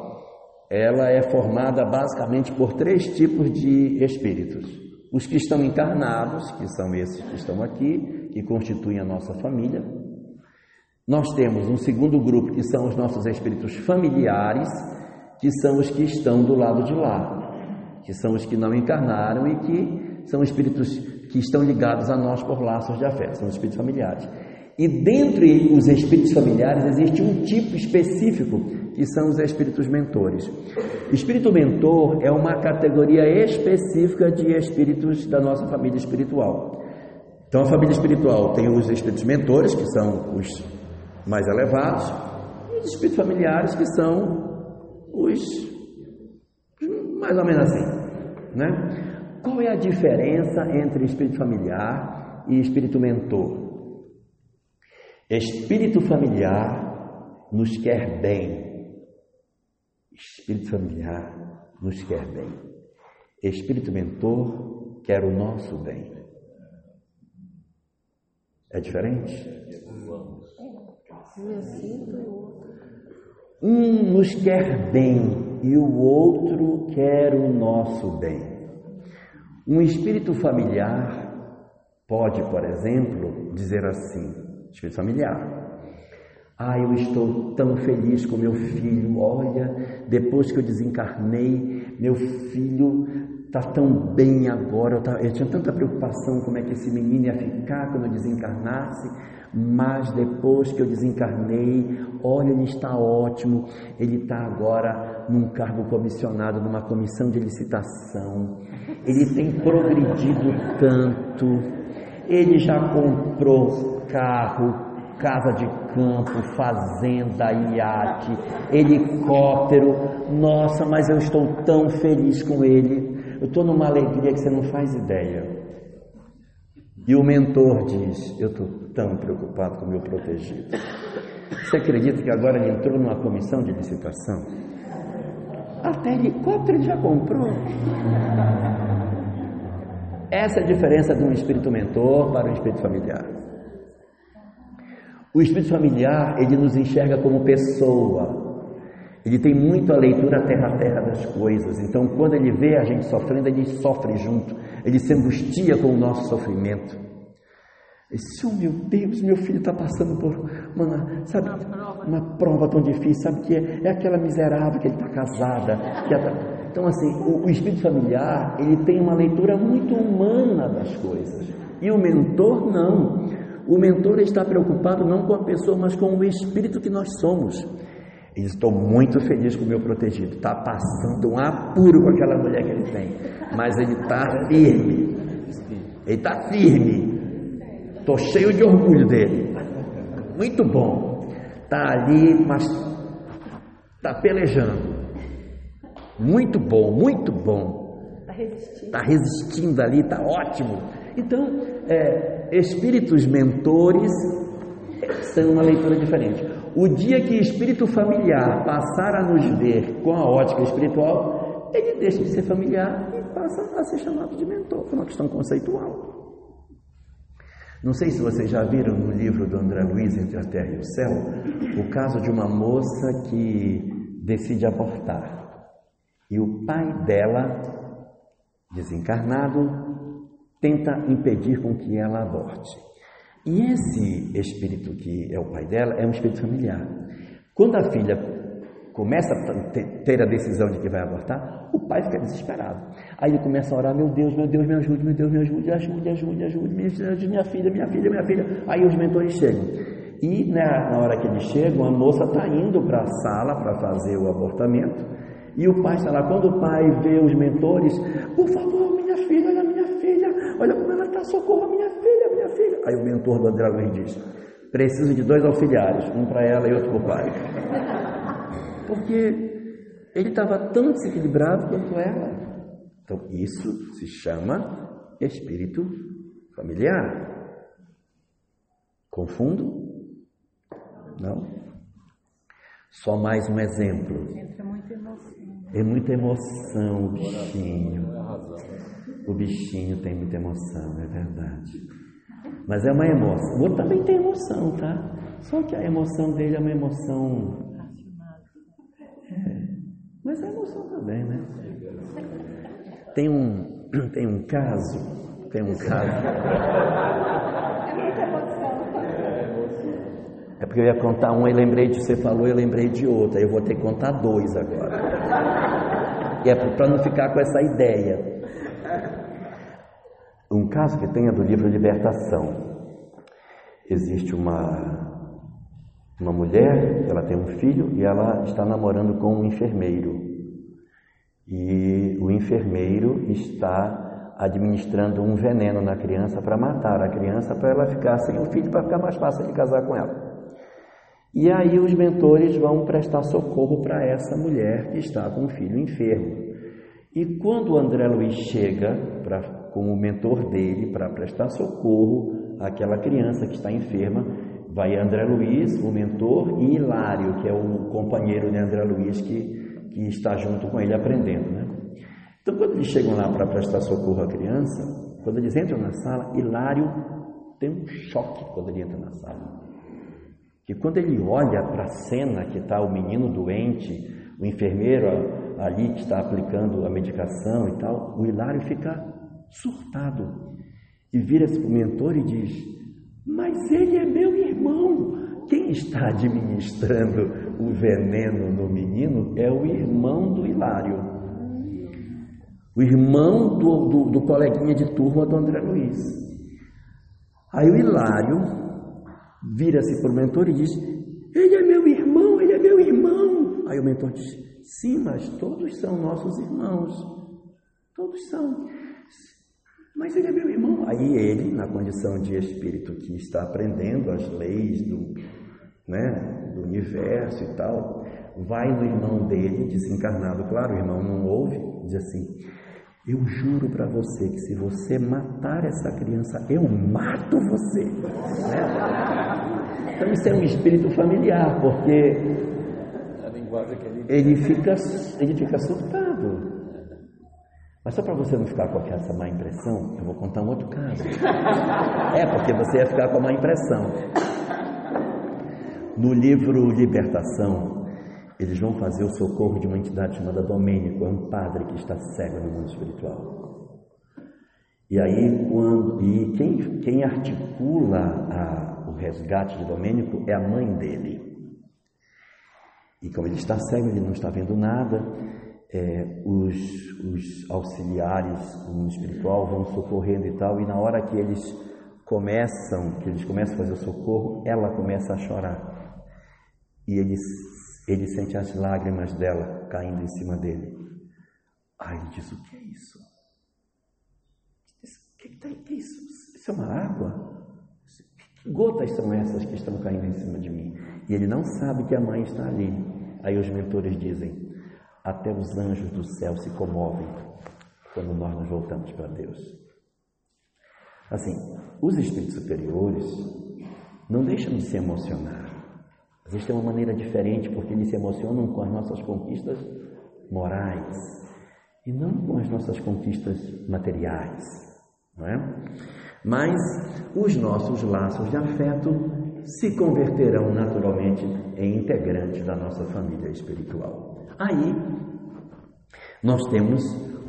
S1: ela é formada basicamente por três tipos de espíritos. Os que estão encarnados, que são esses que estão aqui, que constituem a nossa família. Nós temos um segundo grupo, que são os nossos espíritos familiares, que são os que estão do lado de lá, que são os que não encarnaram e que são espíritos que estão ligados a nós por laços de afeto, são os espíritos familiares. E dentre os espíritos familiares existe um tipo específico, que são os espíritos mentores. Espírito mentor é uma categoria específica de espíritos da nossa família espiritual. Então, a família espiritual tem os espíritos mentores, que são os mais elevados, e os espíritos familiares, que são os mais ou menos assim. Né? Qual é a diferença entre espírito familiar e espírito mentor? Espírito familiar nos quer bem. Espírito familiar nos quer bem. Espírito mentor quer o nosso bem. É diferente? Um nos quer bem e o outro quer o nosso bem. Um espírito familiar pode, por exemplo, dizer assim: espírito familiar. Ah, eu estou tão feliz com meu filho. Olha, depois que eu desencarnei, meu filho está tão bem agora. Eu, tava, eu, tinha tanta preocupação como é que esse menino ia ficar quando eu desencarnasse. Mas depois que eu desencarnei, olha, ele está ótimo. Ele está agora num cargo comissionado, numa comissão de licitação. Ele tem progredido tanto. Ele já comprou carro, casa de campo, fazenda, iate, helicóptero. Nossa, mas eu estou tão feliz com ele. Eu estou numa alegria que você não faz ideia. E o mentor diz: Eu estou tão preocupado com o meu protegido. Você acredita que agora ele entrou numa comissão de licitação? Até helicóptero ele já comprou. Essa é a diferença de um espírito mentor para um espírito familiar. O espírito familiar, ele nos enxerga como pessoa. Ele tem muito a leitura terra a terra das coisas. Então, quando ele vê a gente sofrendo, ele sofre junto. Ele se angustia com o nosso sofrimento. Esse, oh meu Deus, meu filho está passando por uma, sabe, uma prova. uma prova tão difícil, sabe que é, é aquela miserável que ele está casada. Tá... Então, assim, o, o espírito familiar, ele tem uma leitura muito humana das coisas. E o mentor não. O mentor está preocupado não com a pessoa, mas com o espírito que nós somos. E estou muito feliz com o meu protegido. Está passando um apuro com aquela mulher que ele tem. Mas ele está firme. Ele está firme. Estou cheio de orgulho dele. Muito bom. Está ali, mas está pelejando. Muito bom, muito bom. Está resistindo. Está resistindo ali, está ótimo. Então, é, espíritos mentores são uma leitura diferente. O dia que espírito familiar passar a nos ver com a ótica espiritual, ele deixa de ser familiar e passa a ser chamado de mentor, por uma questão conceitual. Não sei se vocês já viram no livro do André Luiz, Entre a Terra e o Céu, o caso de uma moça que decide abortar. E o pai dela, desencarnado, tenta impedir com que ela aborte. E esse espírito que é o pai dela é um espírito familiar. Quando a filha começa a ter a decisão de que vai abortar, o pai fica desesperado. Aí ele começa a orar: Meu Deus, meu Deus, me ajude, meu Deus, me ajude, ajude, ajude, ajude, me ajude, minha filha, minha filha, minha filha. Aí os mentores chegam. E né, na hora que eles chegam, a moça está indo para a sala para fazer o abortamento. E o pai está lá. Quando o pai vê os mentores, por favor, minha filha, olha minha filha, olha como ela está, socorro, minha filha, minha filha. Aí o mentor do André Luiz diz: preciso de dois auxiliares, um para ela e outro para o pai. Porque ele estava tão desequilibrado quanto ela. Então, isso se chama espírito familiar. Confundo? Não? Só mais um exemplo.
S3: Muita emoção.
S1: É muita emoção o bichinho. O bichinho tem muita emoção, é verdade. Mas é uma emoção. O outro também tem emoção, tá? Só que a emoção dele é uma emoção. É, mas é emoção também, né? Tem um, tem um caso. Tem um caso. É porque eu ia contar um, e lembrei de você falou, eu lembrei de outro. Aí eu vou ter que contar dois agora. E é para não ficar com essa ideia. Um caso que tenha do livro Libertação. Existe uma uma mulher, ela tem um filho e ela está namorando com um enfermeiro. E o enfermeiro está administrando um veneno na criança para matar a criança, para ela ficar sem o filho, para ficar mais fácil de casar com ela. E aí os mentores vão prestar socorro para essa mulher que está com o filho enfermo. E quando o André Luiz chega pra, com o mentor dele para prestar socorro àquela criança que está enferma, vai André Luiz, o mentor, e Hilário, que é o companheiro de André Luiz que, que está junto com ele aprendendo. Né? Então, quando eles chegam lá para prestar socorro à criança, quando eles entram na sala, Hilário tem um choque quando ele entra na sala. E quando ele olha para a cena que está o menino doente, o enfermeiro ali que está aplicando a medicação e tal, o Hilário fica surtado, e vira-se para o mentor e diz: Mas ele é meu irmão. Quem está administrando o veneno no menino é o irmão do Hilário. O irmão do, do, do coleguinha de turma do André Luiz. Aí o Hilário vira-se para o mentor e diz: Ele é meu irmão, ele é meu irmão. Aí o mentor diz: Sim, mas todos são nossos irmãos. Todos são. Mas ele é meu irmão. Aí ele, na condição de espírito que está aprendendo as leis do, né, do universo e tal, vai no irmão dele, desencarnado, claro, o irmão não ouve, diz assim: Eu juro para você que se você matar essa criança, eu mato você. Né? Então isso é um espírito familiar, porque ele fica, ele fica surtado. Mas só para você não ficar com essa má impressão, eu vou contar um outro caso. É, porque você ia ficar com a má impressão. No livro Libertação, eles vão fazer o socorro de uma entidade chamada Domênico, é um padre que está cego no mundo espiritual. E aí, quando, e quem, quem articula a, o resgate de Domênico é a mãe dele. E como ele está cego, ele não está vendo nada, é, os, os auxiliares do mundo espiritual vão socorrendo e tal, e na hora que eles começam, que eles começam a fazer o socorro, ela começa a chorar. E ele, ele sente as lágrimas dela caindo em cima dele. Aí ele diz: O que é isso? O que, que, que é isso? Isso é uma água? Que gotas são essas que estão caindo em cima de mim? E ele não sabe que a mãe está ali. Aí os mentores dizem: até os anjos do céu se comovem quando nós nos voltamos para Deus. Assim, os espíritos superiores não deixam de se emocionar. Existe uma maneira diferente porque eles se emocionam com as nossas conquistas morais e não com as nossas conquistas materiais, não é? Mas os nossos laços de afeto se converterão naturalmente em integrantes da nossa família espiritual. Aí, nós temos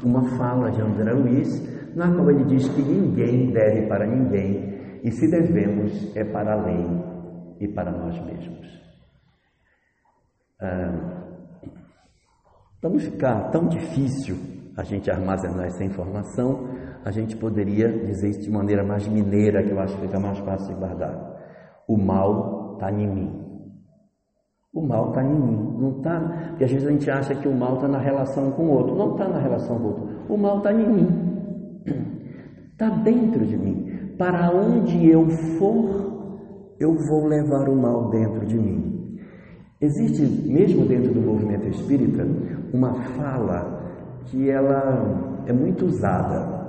S1: uma fala de André Luiz, na qual ele diz que ninguém deve para ninguém, e se devemos é para a lei e para nós mesmos. Ah, para não ficar tão difícil a gente armazenar essa informação, a gente poderia dizer isso de maneira mais mineira, que eu acho que fica mais fácil de guardar. O mal está em mim. O mal está em mim, não está. Porque às vezes a gente acha que o mal está na relação com o outro. Não está na relação com o outro. O mal está em mim. Está dentro de mim. Para onde eu for, eu vou levar o mal dentro de mim. Existe, mesmo dentro do movimento espírita, uma fala que ela é muito usada.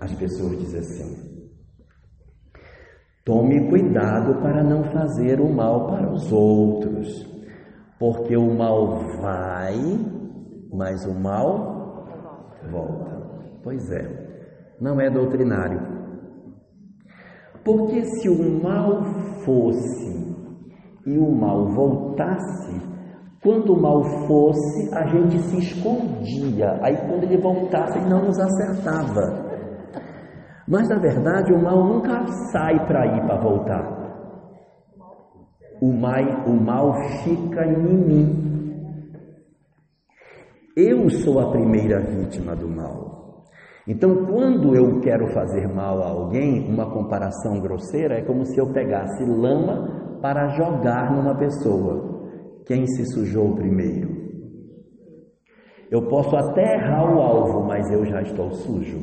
S1: As pessoas dizem assim: Tome cuidado para não fazer o mal para os outros, porque o mal vai, mas o mal volta. Pois é, não é doutrinário. Porque se o mal fosse e o mal voltasse, quando o mal fosse, a gente se escondia. Aí quando ele voltasse, ele não nos acertava. Mas na verdade o mal nunca sai para ir para voltar. O mal, o mal fica em mim. Eu sou a primeira vítima do mal. Então, quando eu quero fazer mal a alguém, uma comparação grosseira é como se eu pegasse lama para jogar numa pessoa. Quem se sujou primeiro? Eu posso até errar o alvo, mas eu já estou sujo.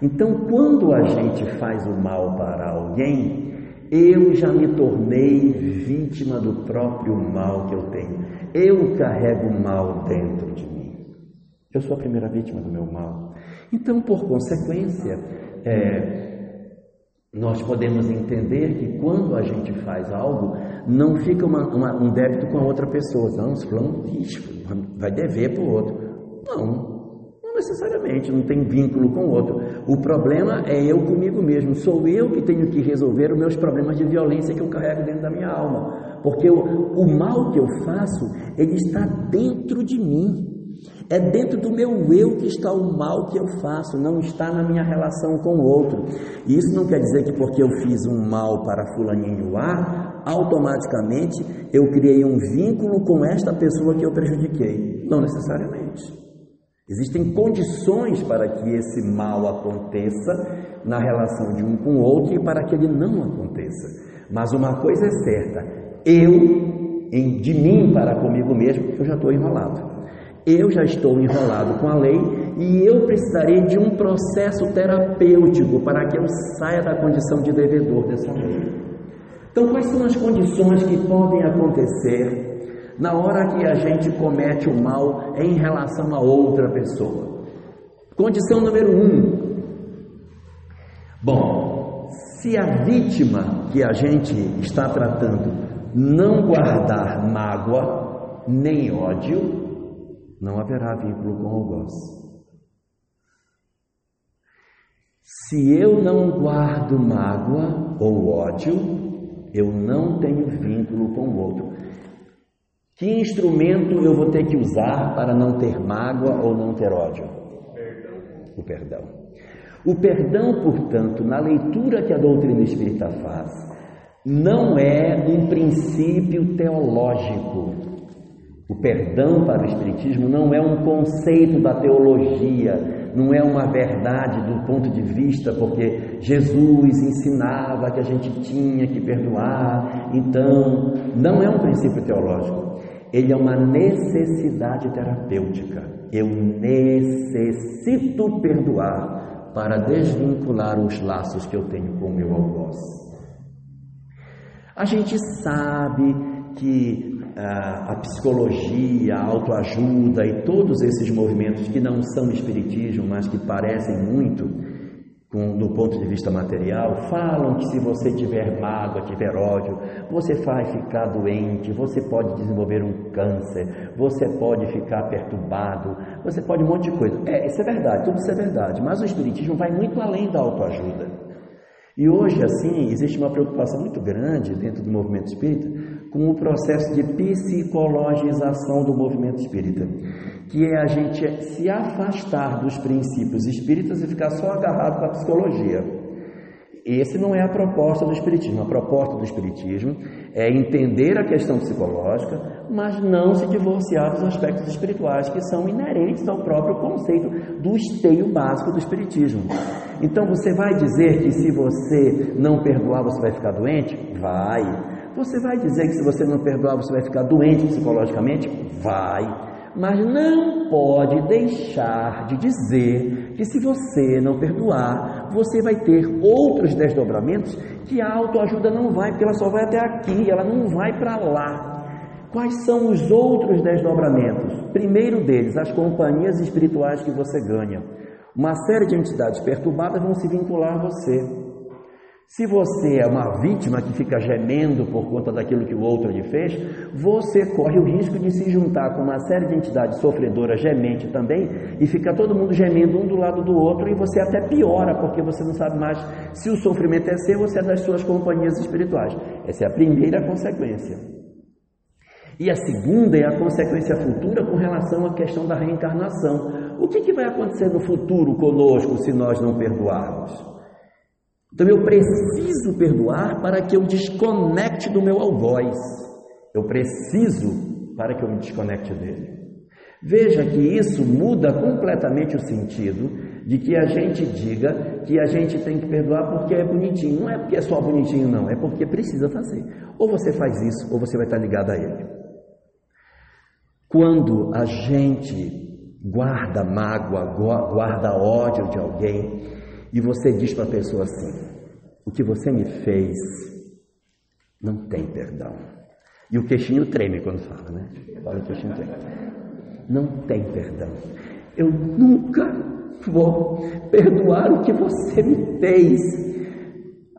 S1: Então, quando a gente faz o mal para alguém, eu já me tornei vítima do próprio mal que eu tenho. Eu carrego o mal dentro de mim. Eu sou a primeira vítima do meu mal. Então, por consequência, é, nós podemos entender que quando a gente faz algo, não fica uma, uma, um débito com a outra pessoa. Não, se fulano vai dever para o outro. Não, necessariamente, não tem vínculo com o outro. O problema é eu comigo mesmo. Sou eu que tenho que resolver os meus problemas de violência que eu carrego dentro da minha alma. Porque o, o mal que eu faço, ele está dentro de mim. É dentro do meu eu que está o mal que eu faço, não está na minha relação com o outro. E isso não quer dizer que porque eu fiz um mal para fulaninho A, automaticamente eu criei um vínculo com esta pessoa que eu prejudiquei. Não necessariamente. Existem condições para que esse mal aconteça na relação de um com o outro e para que ele não aconteça. Mas uma coisa é certa, eu, em, de mim para comigo mesmo, eu já estou enrolado eu já estou enrolado com a lei e eu precisarei de um processo terapêutico para que eu saia da condição de devedor dessa lei. Então, quais são as condições que podem acontecer na hora que a gente comete o mal em relação a outra pessoa? Condição número um. Bom, se a vítima que a gente está tratando não guardar mágoa nem ódio, não haverá vínculo com o algoz. Se eu não guardo mágoa ou ódio, eu não tenho vínculo com o outro. Que instrumento eu vou ter que usar para não ter mágoa ou não ter ódio? O perdão. O perdão, portanto, na leitura que a doutrina espírita faz, não é um princípio teológico, o perdão para o Espiritismo não é um conceito da teologia, não é uma verdade do ponto de vista, porque Jesus ensinava que a gente tinha que perdoar, então, não é um princípio teológico, ele é uma necessidade terapêutica. Eu necessito perdoar para desvincular os laços que eu tenho com o meu algoz. A gente sabe que a psicologia, a autoajuda e todos esses movimentos que não são espiritismo, mas que parecem muito com, do ponto de vista material, falam que se você tiver mágoa, tiver ódio, você vai ficar doente, você pode desenvolver um câncer, você pode ficar perturbado, você pode um monte de coisa. É, isso é verdade, tudo isso é verdade, mas o espiritismo vai muito além da autoajuda. E hoje, assim, existe uma preocupação muito grande dentro do movimento espírita com o processo de psicologização do movimento espírita, que é a gente se afastar dos princípios espíritas e ficar só agarrado a psicologia. Esse não é a proposta do Espiritismo. A proposta do Espiritismo é entender a questão psicológica, mas não se divorciar dos aspectos espirituais que são inerentes ao próprio conceito do esteio básico do Espiritismo. Então você vai dizer que se você não perdoar você vai ficar doente? Vai. Você vai dizer que se você não perdoar você vai ficar doente psicologicamente? Vai. Mas não pode deixar de dizer que se você não perdoar, você vai ter outros desdobramentos que a autoajuda não vai, porque ela só vai até aqui, ela não vai para lá. Quais são os outros desdobramentos? Primeiro deles, as companhias espirituais que você ganha. Uma série de entidades perturbadas vão se vincular a você. Se você é uma vítima que fica gemendo por conta daquilo que o outro lhe fez, você corre o risco de se juntar com uma série de entidades sofredoras gemente também e fica todo mundo gemendo um do lado do outro e você até piora porque você não sabe mais se o sofrimento é seu ou se é das suas companhias espirituais. Essa é a primeira consequência. E a segunda é a consequência futura com relação à questão da reencarnação. O que, que vai acontecer no futuro conosco se nós não perdoarmos? Então eu preciso perdoar para que eu desconecte do meu algoz. Eu preciso para que eu me desconecte dele. Veja que isso muda completamente o sentido de que a gente diga que a gente tem que perdoar porque é bonitinho. Não é porque é só bonitinho, não, é porque precisa fazer. Ou você faz isso, ou você vai estar ligado a ele. Quando a gente guarda mágoa, guarda ódio de alguém, e você diz para a pessoa assim: o que você me fez não tem perdão. E o queixinho treme quando fala, né? Fala o queixinho treme. Não tem perdão. Eu nunca vou perdoar o que você me fez.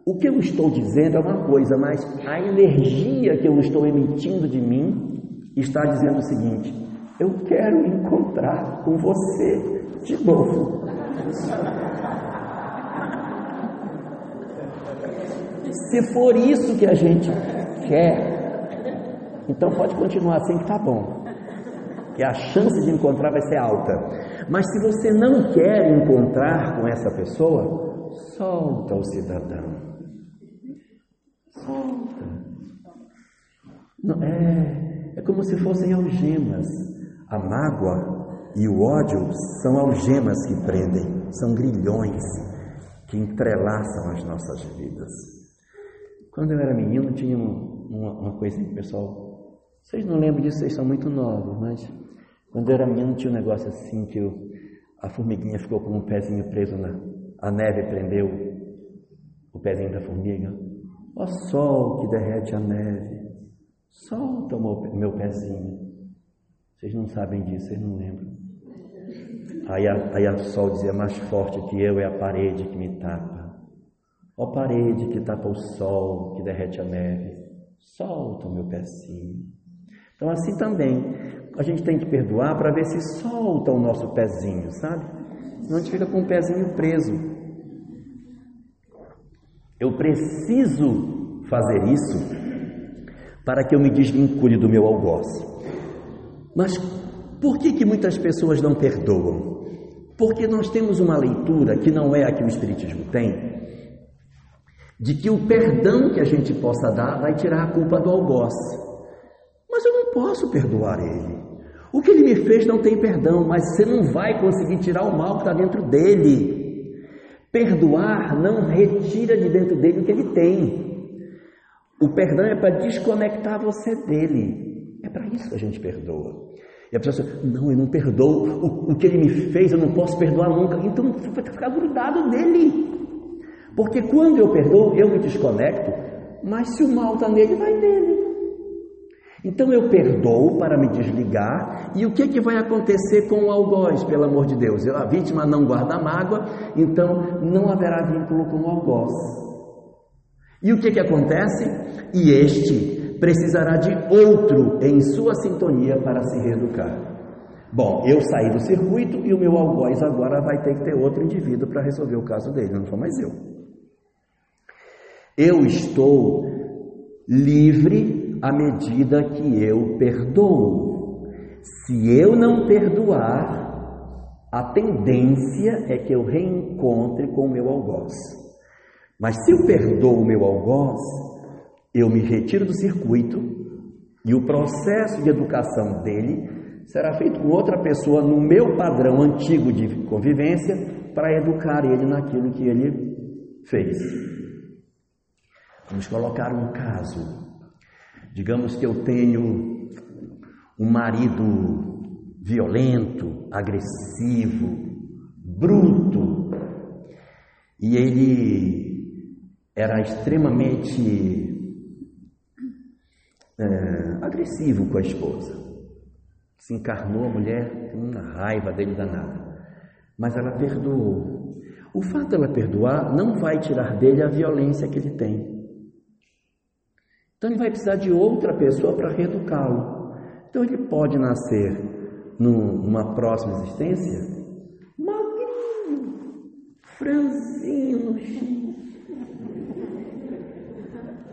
S1: O que eu estou dizendo é uma coisa, mas a energia que eu estou emitindo de mim está dizendo o seguinte: eu quero encontrar com você de novo. Se for isso que a gente quer, então pode continuar assim que tá bom. porque a chance de encontrar vai ser alta. Mas se você não quer encontrar com essa pessoa, solta o cidadão. Solta. É, é como se fossem algemas. A mágoa e o ódio são algemas que prendem, são grilhões que entrelaçam as nossas vidas. Quando eu era menino, tinha uma, uma coisa que o pessoal. Vocês não lembram disso, vocês são muito novos, mas quando eu era menino, tinha um negócio assim que eu, a formiguinha ficou com um pezinho preso na. A neve prendeu o pezinho da formiga. Ó sol que derrete a neve, solta o meu, pezinho. Vocês não sabem disso, vocês não lembram. Aí a, aí a sol dizia, mais forte que eu é a parede que me tapa. Ó parede que tapa o sol, que derrete a neve, solta o meu pezinho. Então assim também, a gente tem que perdoar para ver se solta o nosso pezinho, sabe? Senão a gente fica com o pezinho preso. Eu preciso fazer isso para que eu me desvincule do meu algoz. Mas por que, que muitas pessoas não perdoam? Porque nós temos uma leitura que não é a que o Espiritismo tem, de que o perdão que a gente possa dar vai tirar a culpa do algoz. Mas eu não posso perdoar ele. O que ele me fez não tem perdão, mas você não vai conseguir tirar o mal que está dentro dele. Perdoar não retira de dentro dele o que ele tem. O perdão é para desconectar você dele. É para isso que a gente perdoa. E a pessoa diz, não, eu não perdoo, o, o que ele me fez eu não posso perdoar nunca. Então vai ficar grudado nele. Porque quando eu perdoo, eu me desconecto, mas se o mal está nele, vai nele. Então eu perdoo para me desligar, e o que, que vai acontecer com o algoz, pelo amor de Deus? A vítima não guarda mágoa, então não haverá vínculo com o algoz. E o que, que acontece? E este precisará de outro em sua sintonia para se reeducar. Bom, eu saí do circuito e o meu algoz agora vai ter que ter outro indivíduo para resolver o caso dele, não sou mais eu. Eu estou livre à medida que eu perdoo. Se eu não perdoar, a tendência é que eu reencontre com o meu algoz. Mas se eu perdoo o meu algoz, eu me retiro do circuito e o processo de educação dele será feito com outra pessoa no meu padrão antigo de convivência para educar ele naquilo que ele fez. Vamos colocar um caso. Digamos que eu tenho um marido violento, agressivo, bruto, e ele era extremamente é, agressivo com a esposa. Se encarnou a mulher com uma raiva dele danada. Mas ela perdoou. O fato dela perdoar não vai tirar dele a violência que ele tem. Então ele vai precisar de outra pessoa para reeducá-lo. Então ele pode nascer numa próxima existência magrinho, franzino,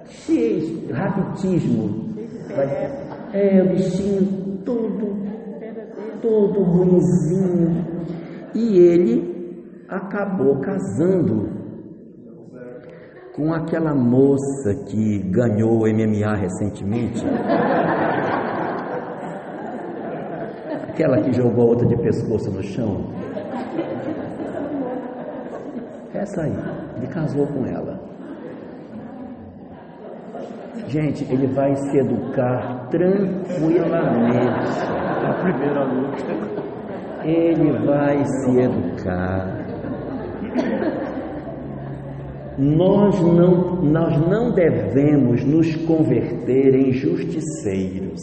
S1: cheio, rapitismo. É, o bichinho todo, todo ruimzinho. E ele acabou casando com aquela moça que ganhou o MMA recentemente. Aquela que jogou a outra de pescoço no chão. Essa aí, ele casou com ela. Gente, ele vai se educar tranquilamente.
S2: A primeira luta.
S1: Ele vai se educar. Nós não, nós não devemos nos converter em justiceiros.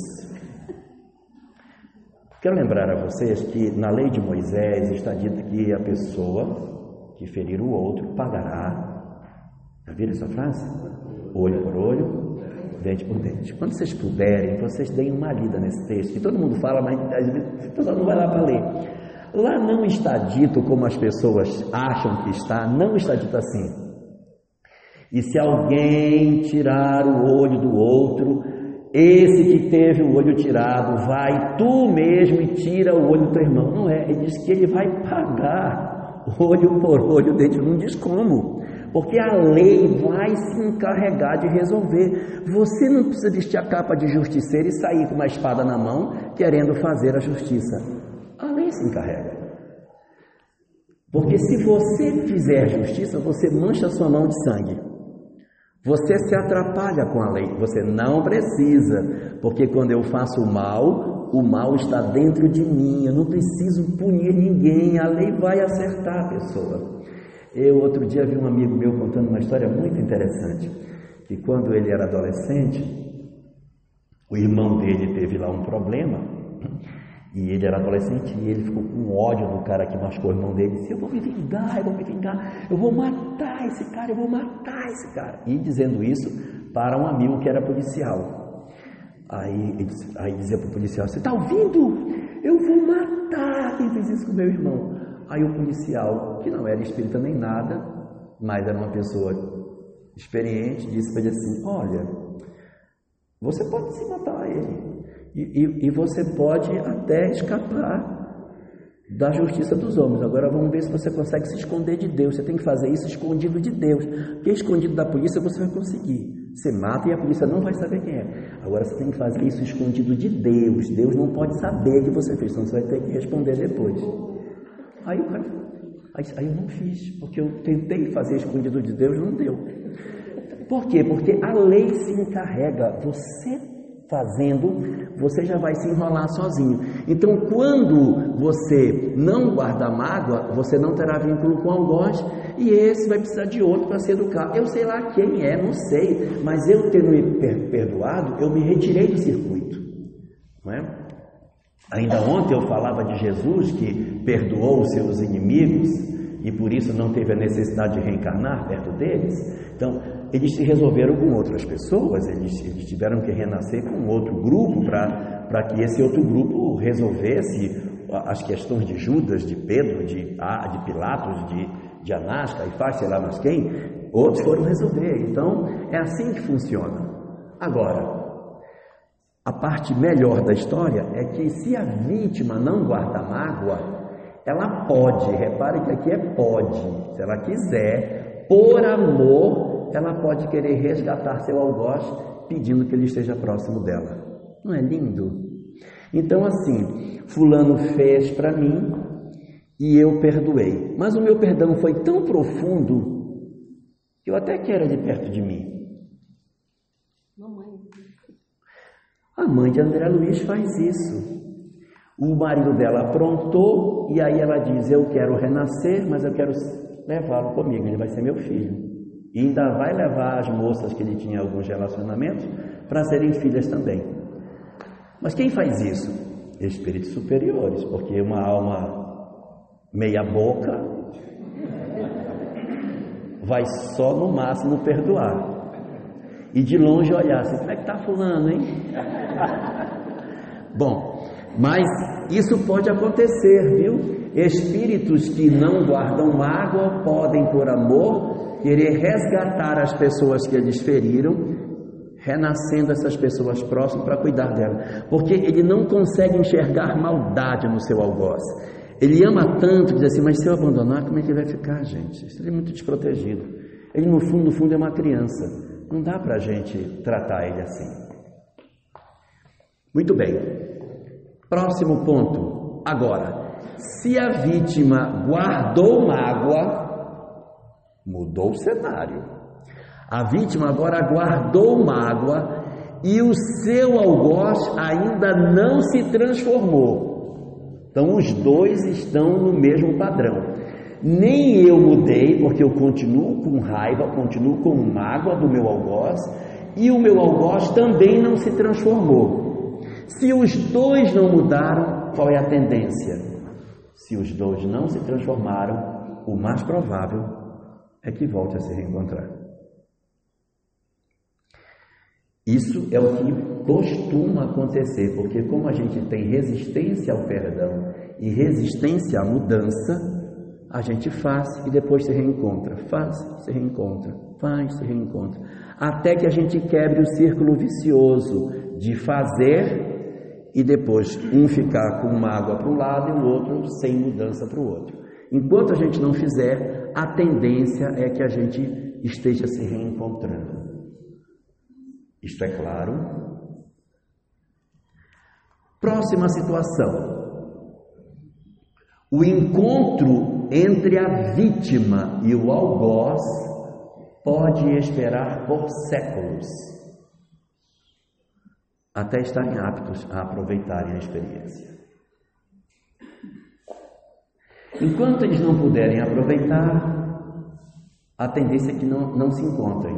S1: Quero lembrar a vocês que na lei de Moisés está dito que a pessoa que ferir o outro pagará. Já viram essa frase? Olho por olho, dente por dente. Quando vocês puderem, vocês deem uma lida nesse texto, que todo mundo fala, mas às vezes o pessoal não vai lá para ler. Lá não está dito como as pessoas acham que está, não está dito assim. E se alguém tirar o olho do outro, esse que teve o olho tirado, vai tu mesmo e tira o olho do teu irmão. Não é, ele diz que ele vai pagar olho por olho dele, não diz como. Porque a lei vai se encarregar de resolver. Você não precisa vestir a capa de justiceiro e sair com uma espada na mão querendo fazer a justiça. A lei se encarrega. Porque se você fizer justiça, você mancha sua mão de sangue. Você se atrapalha com a lei, você não precisa, porque quando eu faço o mal, o mal está dentro de mim, eu não preciso punir ninguém, a lei vai acertar a pessoa. Eu outro dia vi um amigo meu contando uma história muito interessante, que quando ele era adolescente, o irmão dele teve lá um problema e ele era adolescente e ele ficou com ódio do cara que machucou o irmão dele. Disse: Eu vou me vingar, eu vou me vingar, eu vou matar esse cara, eu vou matar esse cara. E dizendo isso para um amigo que era policial. Aí, aí dizia para o policial: Você está ouvindo? Eu vou matar quem fez isso com meu irmão. Aí o policial, que não era espírita nem nada, mas era uma pessoa experiente, disse para ele assim: Olha, você pode se matar a ele. E, e, e, você pode até escapar da justiça dos homens. Agora vamos ver se você consegue se esconder de Deus. Você tem que fazer isso escondido de Deus. Porque escondido da polícia você vai conseguir. Você mata e a polícia não vai saber quem é. Agora você tem que fazer isso escondido de Deus. Deus não pode saber que você fez, senão você vai ter que responder depois. Aí o cara. Aí, aí eu não fiz, porque eu tentei fazer escondido de Deus, não deu. Por quê? Porque a lei se encarrega. Você fazendo, você já vai se enrolar sozinho. Então, quando você não guarda mágoa, você não terá vínculo com algoz e esse vai precisar de outro para se educar. Eu sei lá quem é, não sei, mas eu tendo me perdoado, eu me retirei do circuito. Não é? Ainda ontem eu falava de Jesus que perdoou os seus inimigos e por isso não teve a necessidade de reencarnar perto deles. Então, eles se resolveram com outras pessoas, eles, eles tiveram que renascer com outro grupo para que esse outro grupo resolvesse as questões de Judas, de Pedro, de, de Pilatos, de, de Anás, Caifás, sei lá mais quem, outros foram resolver. Então, é assim que funciona. Agora, a parte melhor da história é que se a vítima não guarda mágoa, ela pode, repare que aqui é pode, se ela quiser, por amor, ela pode querer resgatar seu algoz pedindo que ele esteja próximo dela. Não é lindo? Então, assim, Fulano fez para mim e eu perdoei. Mas o meu perdão foi tão profundo que eu até quero ele perto de mim. A mãe de André Luiz faz isso. O marido dela aprontou e aí ela diz: Eu quero renascer, mas eu quero levá-lo comigo, ele vai ser meu filho. E ainda vai levar as moças que ele tinha alguns relacionamentos para serem filhas também. Mas quem faz isso? Espíritos superiores, porque uma alma meia boca vai só no máximo perdoar. E de longe olhar assim, como é que tá fulano, hein? Bom, mas isso pode acontecer, viu? Espíritos que não guardam mágoa podem, por amor, querer resgatar as pessoas que eles feriram, renascendo essas pessoas próximas para cuidar dela, porque ele não consegue enxergar maldade no seu algoz. Ele ama tanto, diz assim, mas se eu abandonar, como é que ele vai ficar, gente? Ele é muito desprotegido. Ele, no fundo, no fundo, é uma criança. Não dá para a gente tratar ele assim. Muito bem. Próximo ponto. Agora, se a vítima guardou mágoa, Mudou o cenário. A vítima agora guardou mágoa e o seu algoz ainda não se transformou. Então os dois estão no mesmo padrão. Nem eu mudei, porque eu continuo com raiva, continuo com mágoa do meu algoz, e o meu algoz também não se transformou. Se os dois não mudaram, qual é a tendência? Se os dois não se transformaram, o mais provável é que volte a se reencontrar. Isso é o que costuma acontecer, porque como a gente tem resistência ao perdão e resistência à mudança, a gente faz e depois se reencontra, faz, se reencontra, faz, se reencontra, até que a gente quebre o círculo vicioso de fazer e depois um ficar com uma água para um lado e o outro sem mudança para o outro. Enquanto a gente não fizer, a tendência é que a gente esteja se reencontrando. Isto é claro. Próxima situação. O encontro entre a vítima e o algoz pode esperar por séculos até estarem aptos a aproveitarem a experiência. Enquanto eles não puderem aproveitar, a tendência é que não, não se encontrem.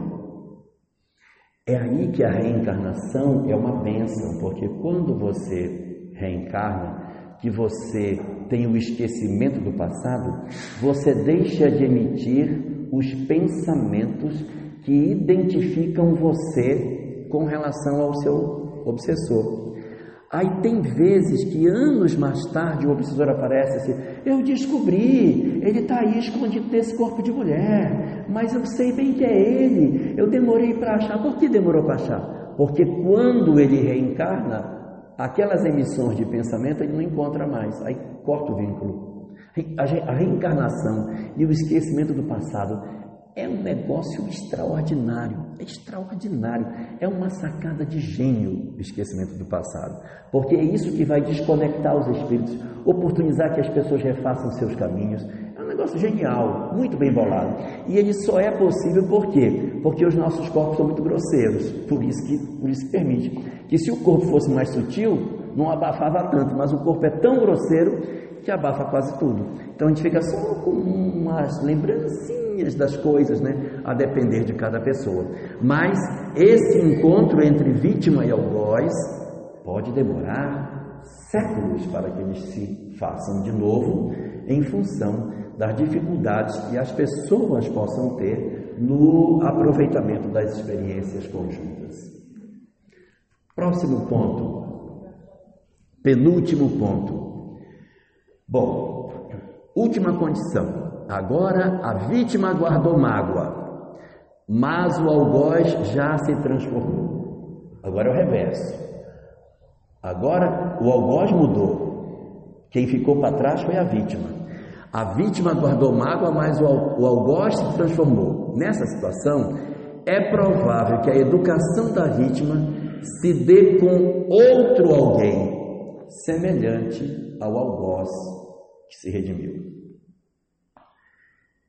S1: É aí que a reencarnação é uma bênção, porque quando você reencarna, que você tem o esquecimento do passado, você deixa de emitir os pensamentos que identificam você com relação ao seu obsessor. Aí tem vezes que anos mais tarde o obsessor aparece assim: Eu descobri, ele está aí escondido nesse corpo de mulher, mas eu sei bem que é ele. Eu demorei para achar. Por que demorou para achar? Porque quando ele reencarna, aquelas emissões de pensamento ele não encontra mais. Aí corta o vínculo. A reencarnação e o esquecimento do passado é um negócio extraordinário, é extraordinário. É uma sacada de gênio o esquecimento do passado, porque é isso que vai desconectar os espíritos, oportunizar que as pessoas refaçam seus caminhos. É um negócio genial, muito bem bolado. E ele só é possível por quê? Porque os nossos corpos são muito grosseiros, por isso que, por isso que permite. Que se o corpo fosse mais sutil, não abafava tanto, mas o corpo é tão grosseiro que abafa quase tudo. Então a gente fica só com umas lembrancinhas das coisas, né? A depender de cada pessoa. Mas esse encontro entre vítima e algoz pode demorar séculos para que eles se façam de novo, em função das dificuldades que as pessoas possam ter no aproveitamento das experiências conjuntas. Próximo ponto, penúltimo ponto Bom, última condição. Agora a vítima guardou mágoa, mas o algoz já se transformou. Agora é o reverso. Agora o algoz mudou. Quem ficou para trás foi a vítima. A vítima guardou mágoa, mas o algoz se transformou. Nessa situação, é provável que a educação da vítima se dê com outro alguém semelhante ao algoz que se redimiu.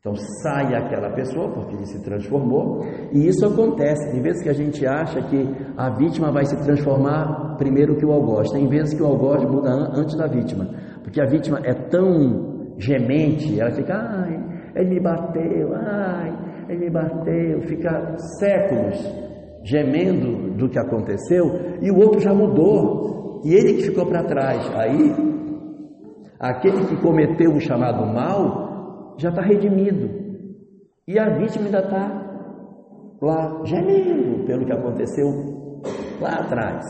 S1: Então sai aquela pessoa, porque ele se transformou, e isso acontece. Tem vezes que a gente acha que a vítima vai se transformar primeiro que o algoz. Tem vezes que o algoz muda antes da vítima, porque a vítima é tão gemente, ela fica, ai, ele me bateu, ai, ele me bateu, fica séculos gemendo do que aconteceu, e o outro já mudou, e ele que ficou para trás. Aí Aquele que cometeu o chamado mal já está redimido. E a vítima ainda está lá gemendo pelo que aconteceu lá atrás.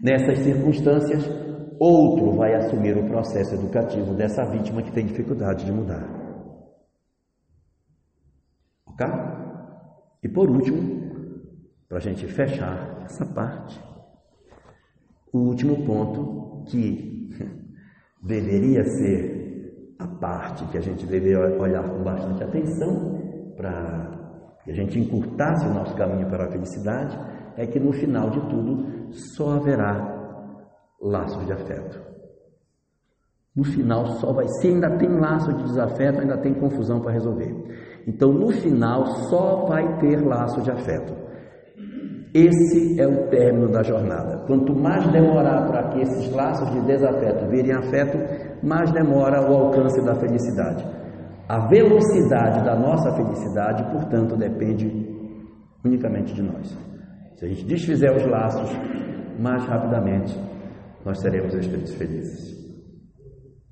S1: Nessas circunstâncias, outro vai assumir o processo educativo dessa vítima que tem dificuldade de mudar. Ok? E por último, para a gente fechar essa parte, o último ponto que deveria ser a parte que a gente deveria olhar com bastante atenção para que a gente encurtasse o nosso caminho para a felicidade, é que no final de tudo só haverá laços de afeto. No final só vai, se ainda tem laço de desafeto, ainda tem confusão para resolver. Então no final só vai ter laço de afeto. Esse é o término da jornada. Quanto mais demorar para que esses laços de desafeto virem afeto, mais demora o alcance da felicidade. A velocidade da nossa felicidade, portanto, depende unicamente de nós. Se a gente desfizer os laços, mais rapidamente nós seremos espíritos felizes.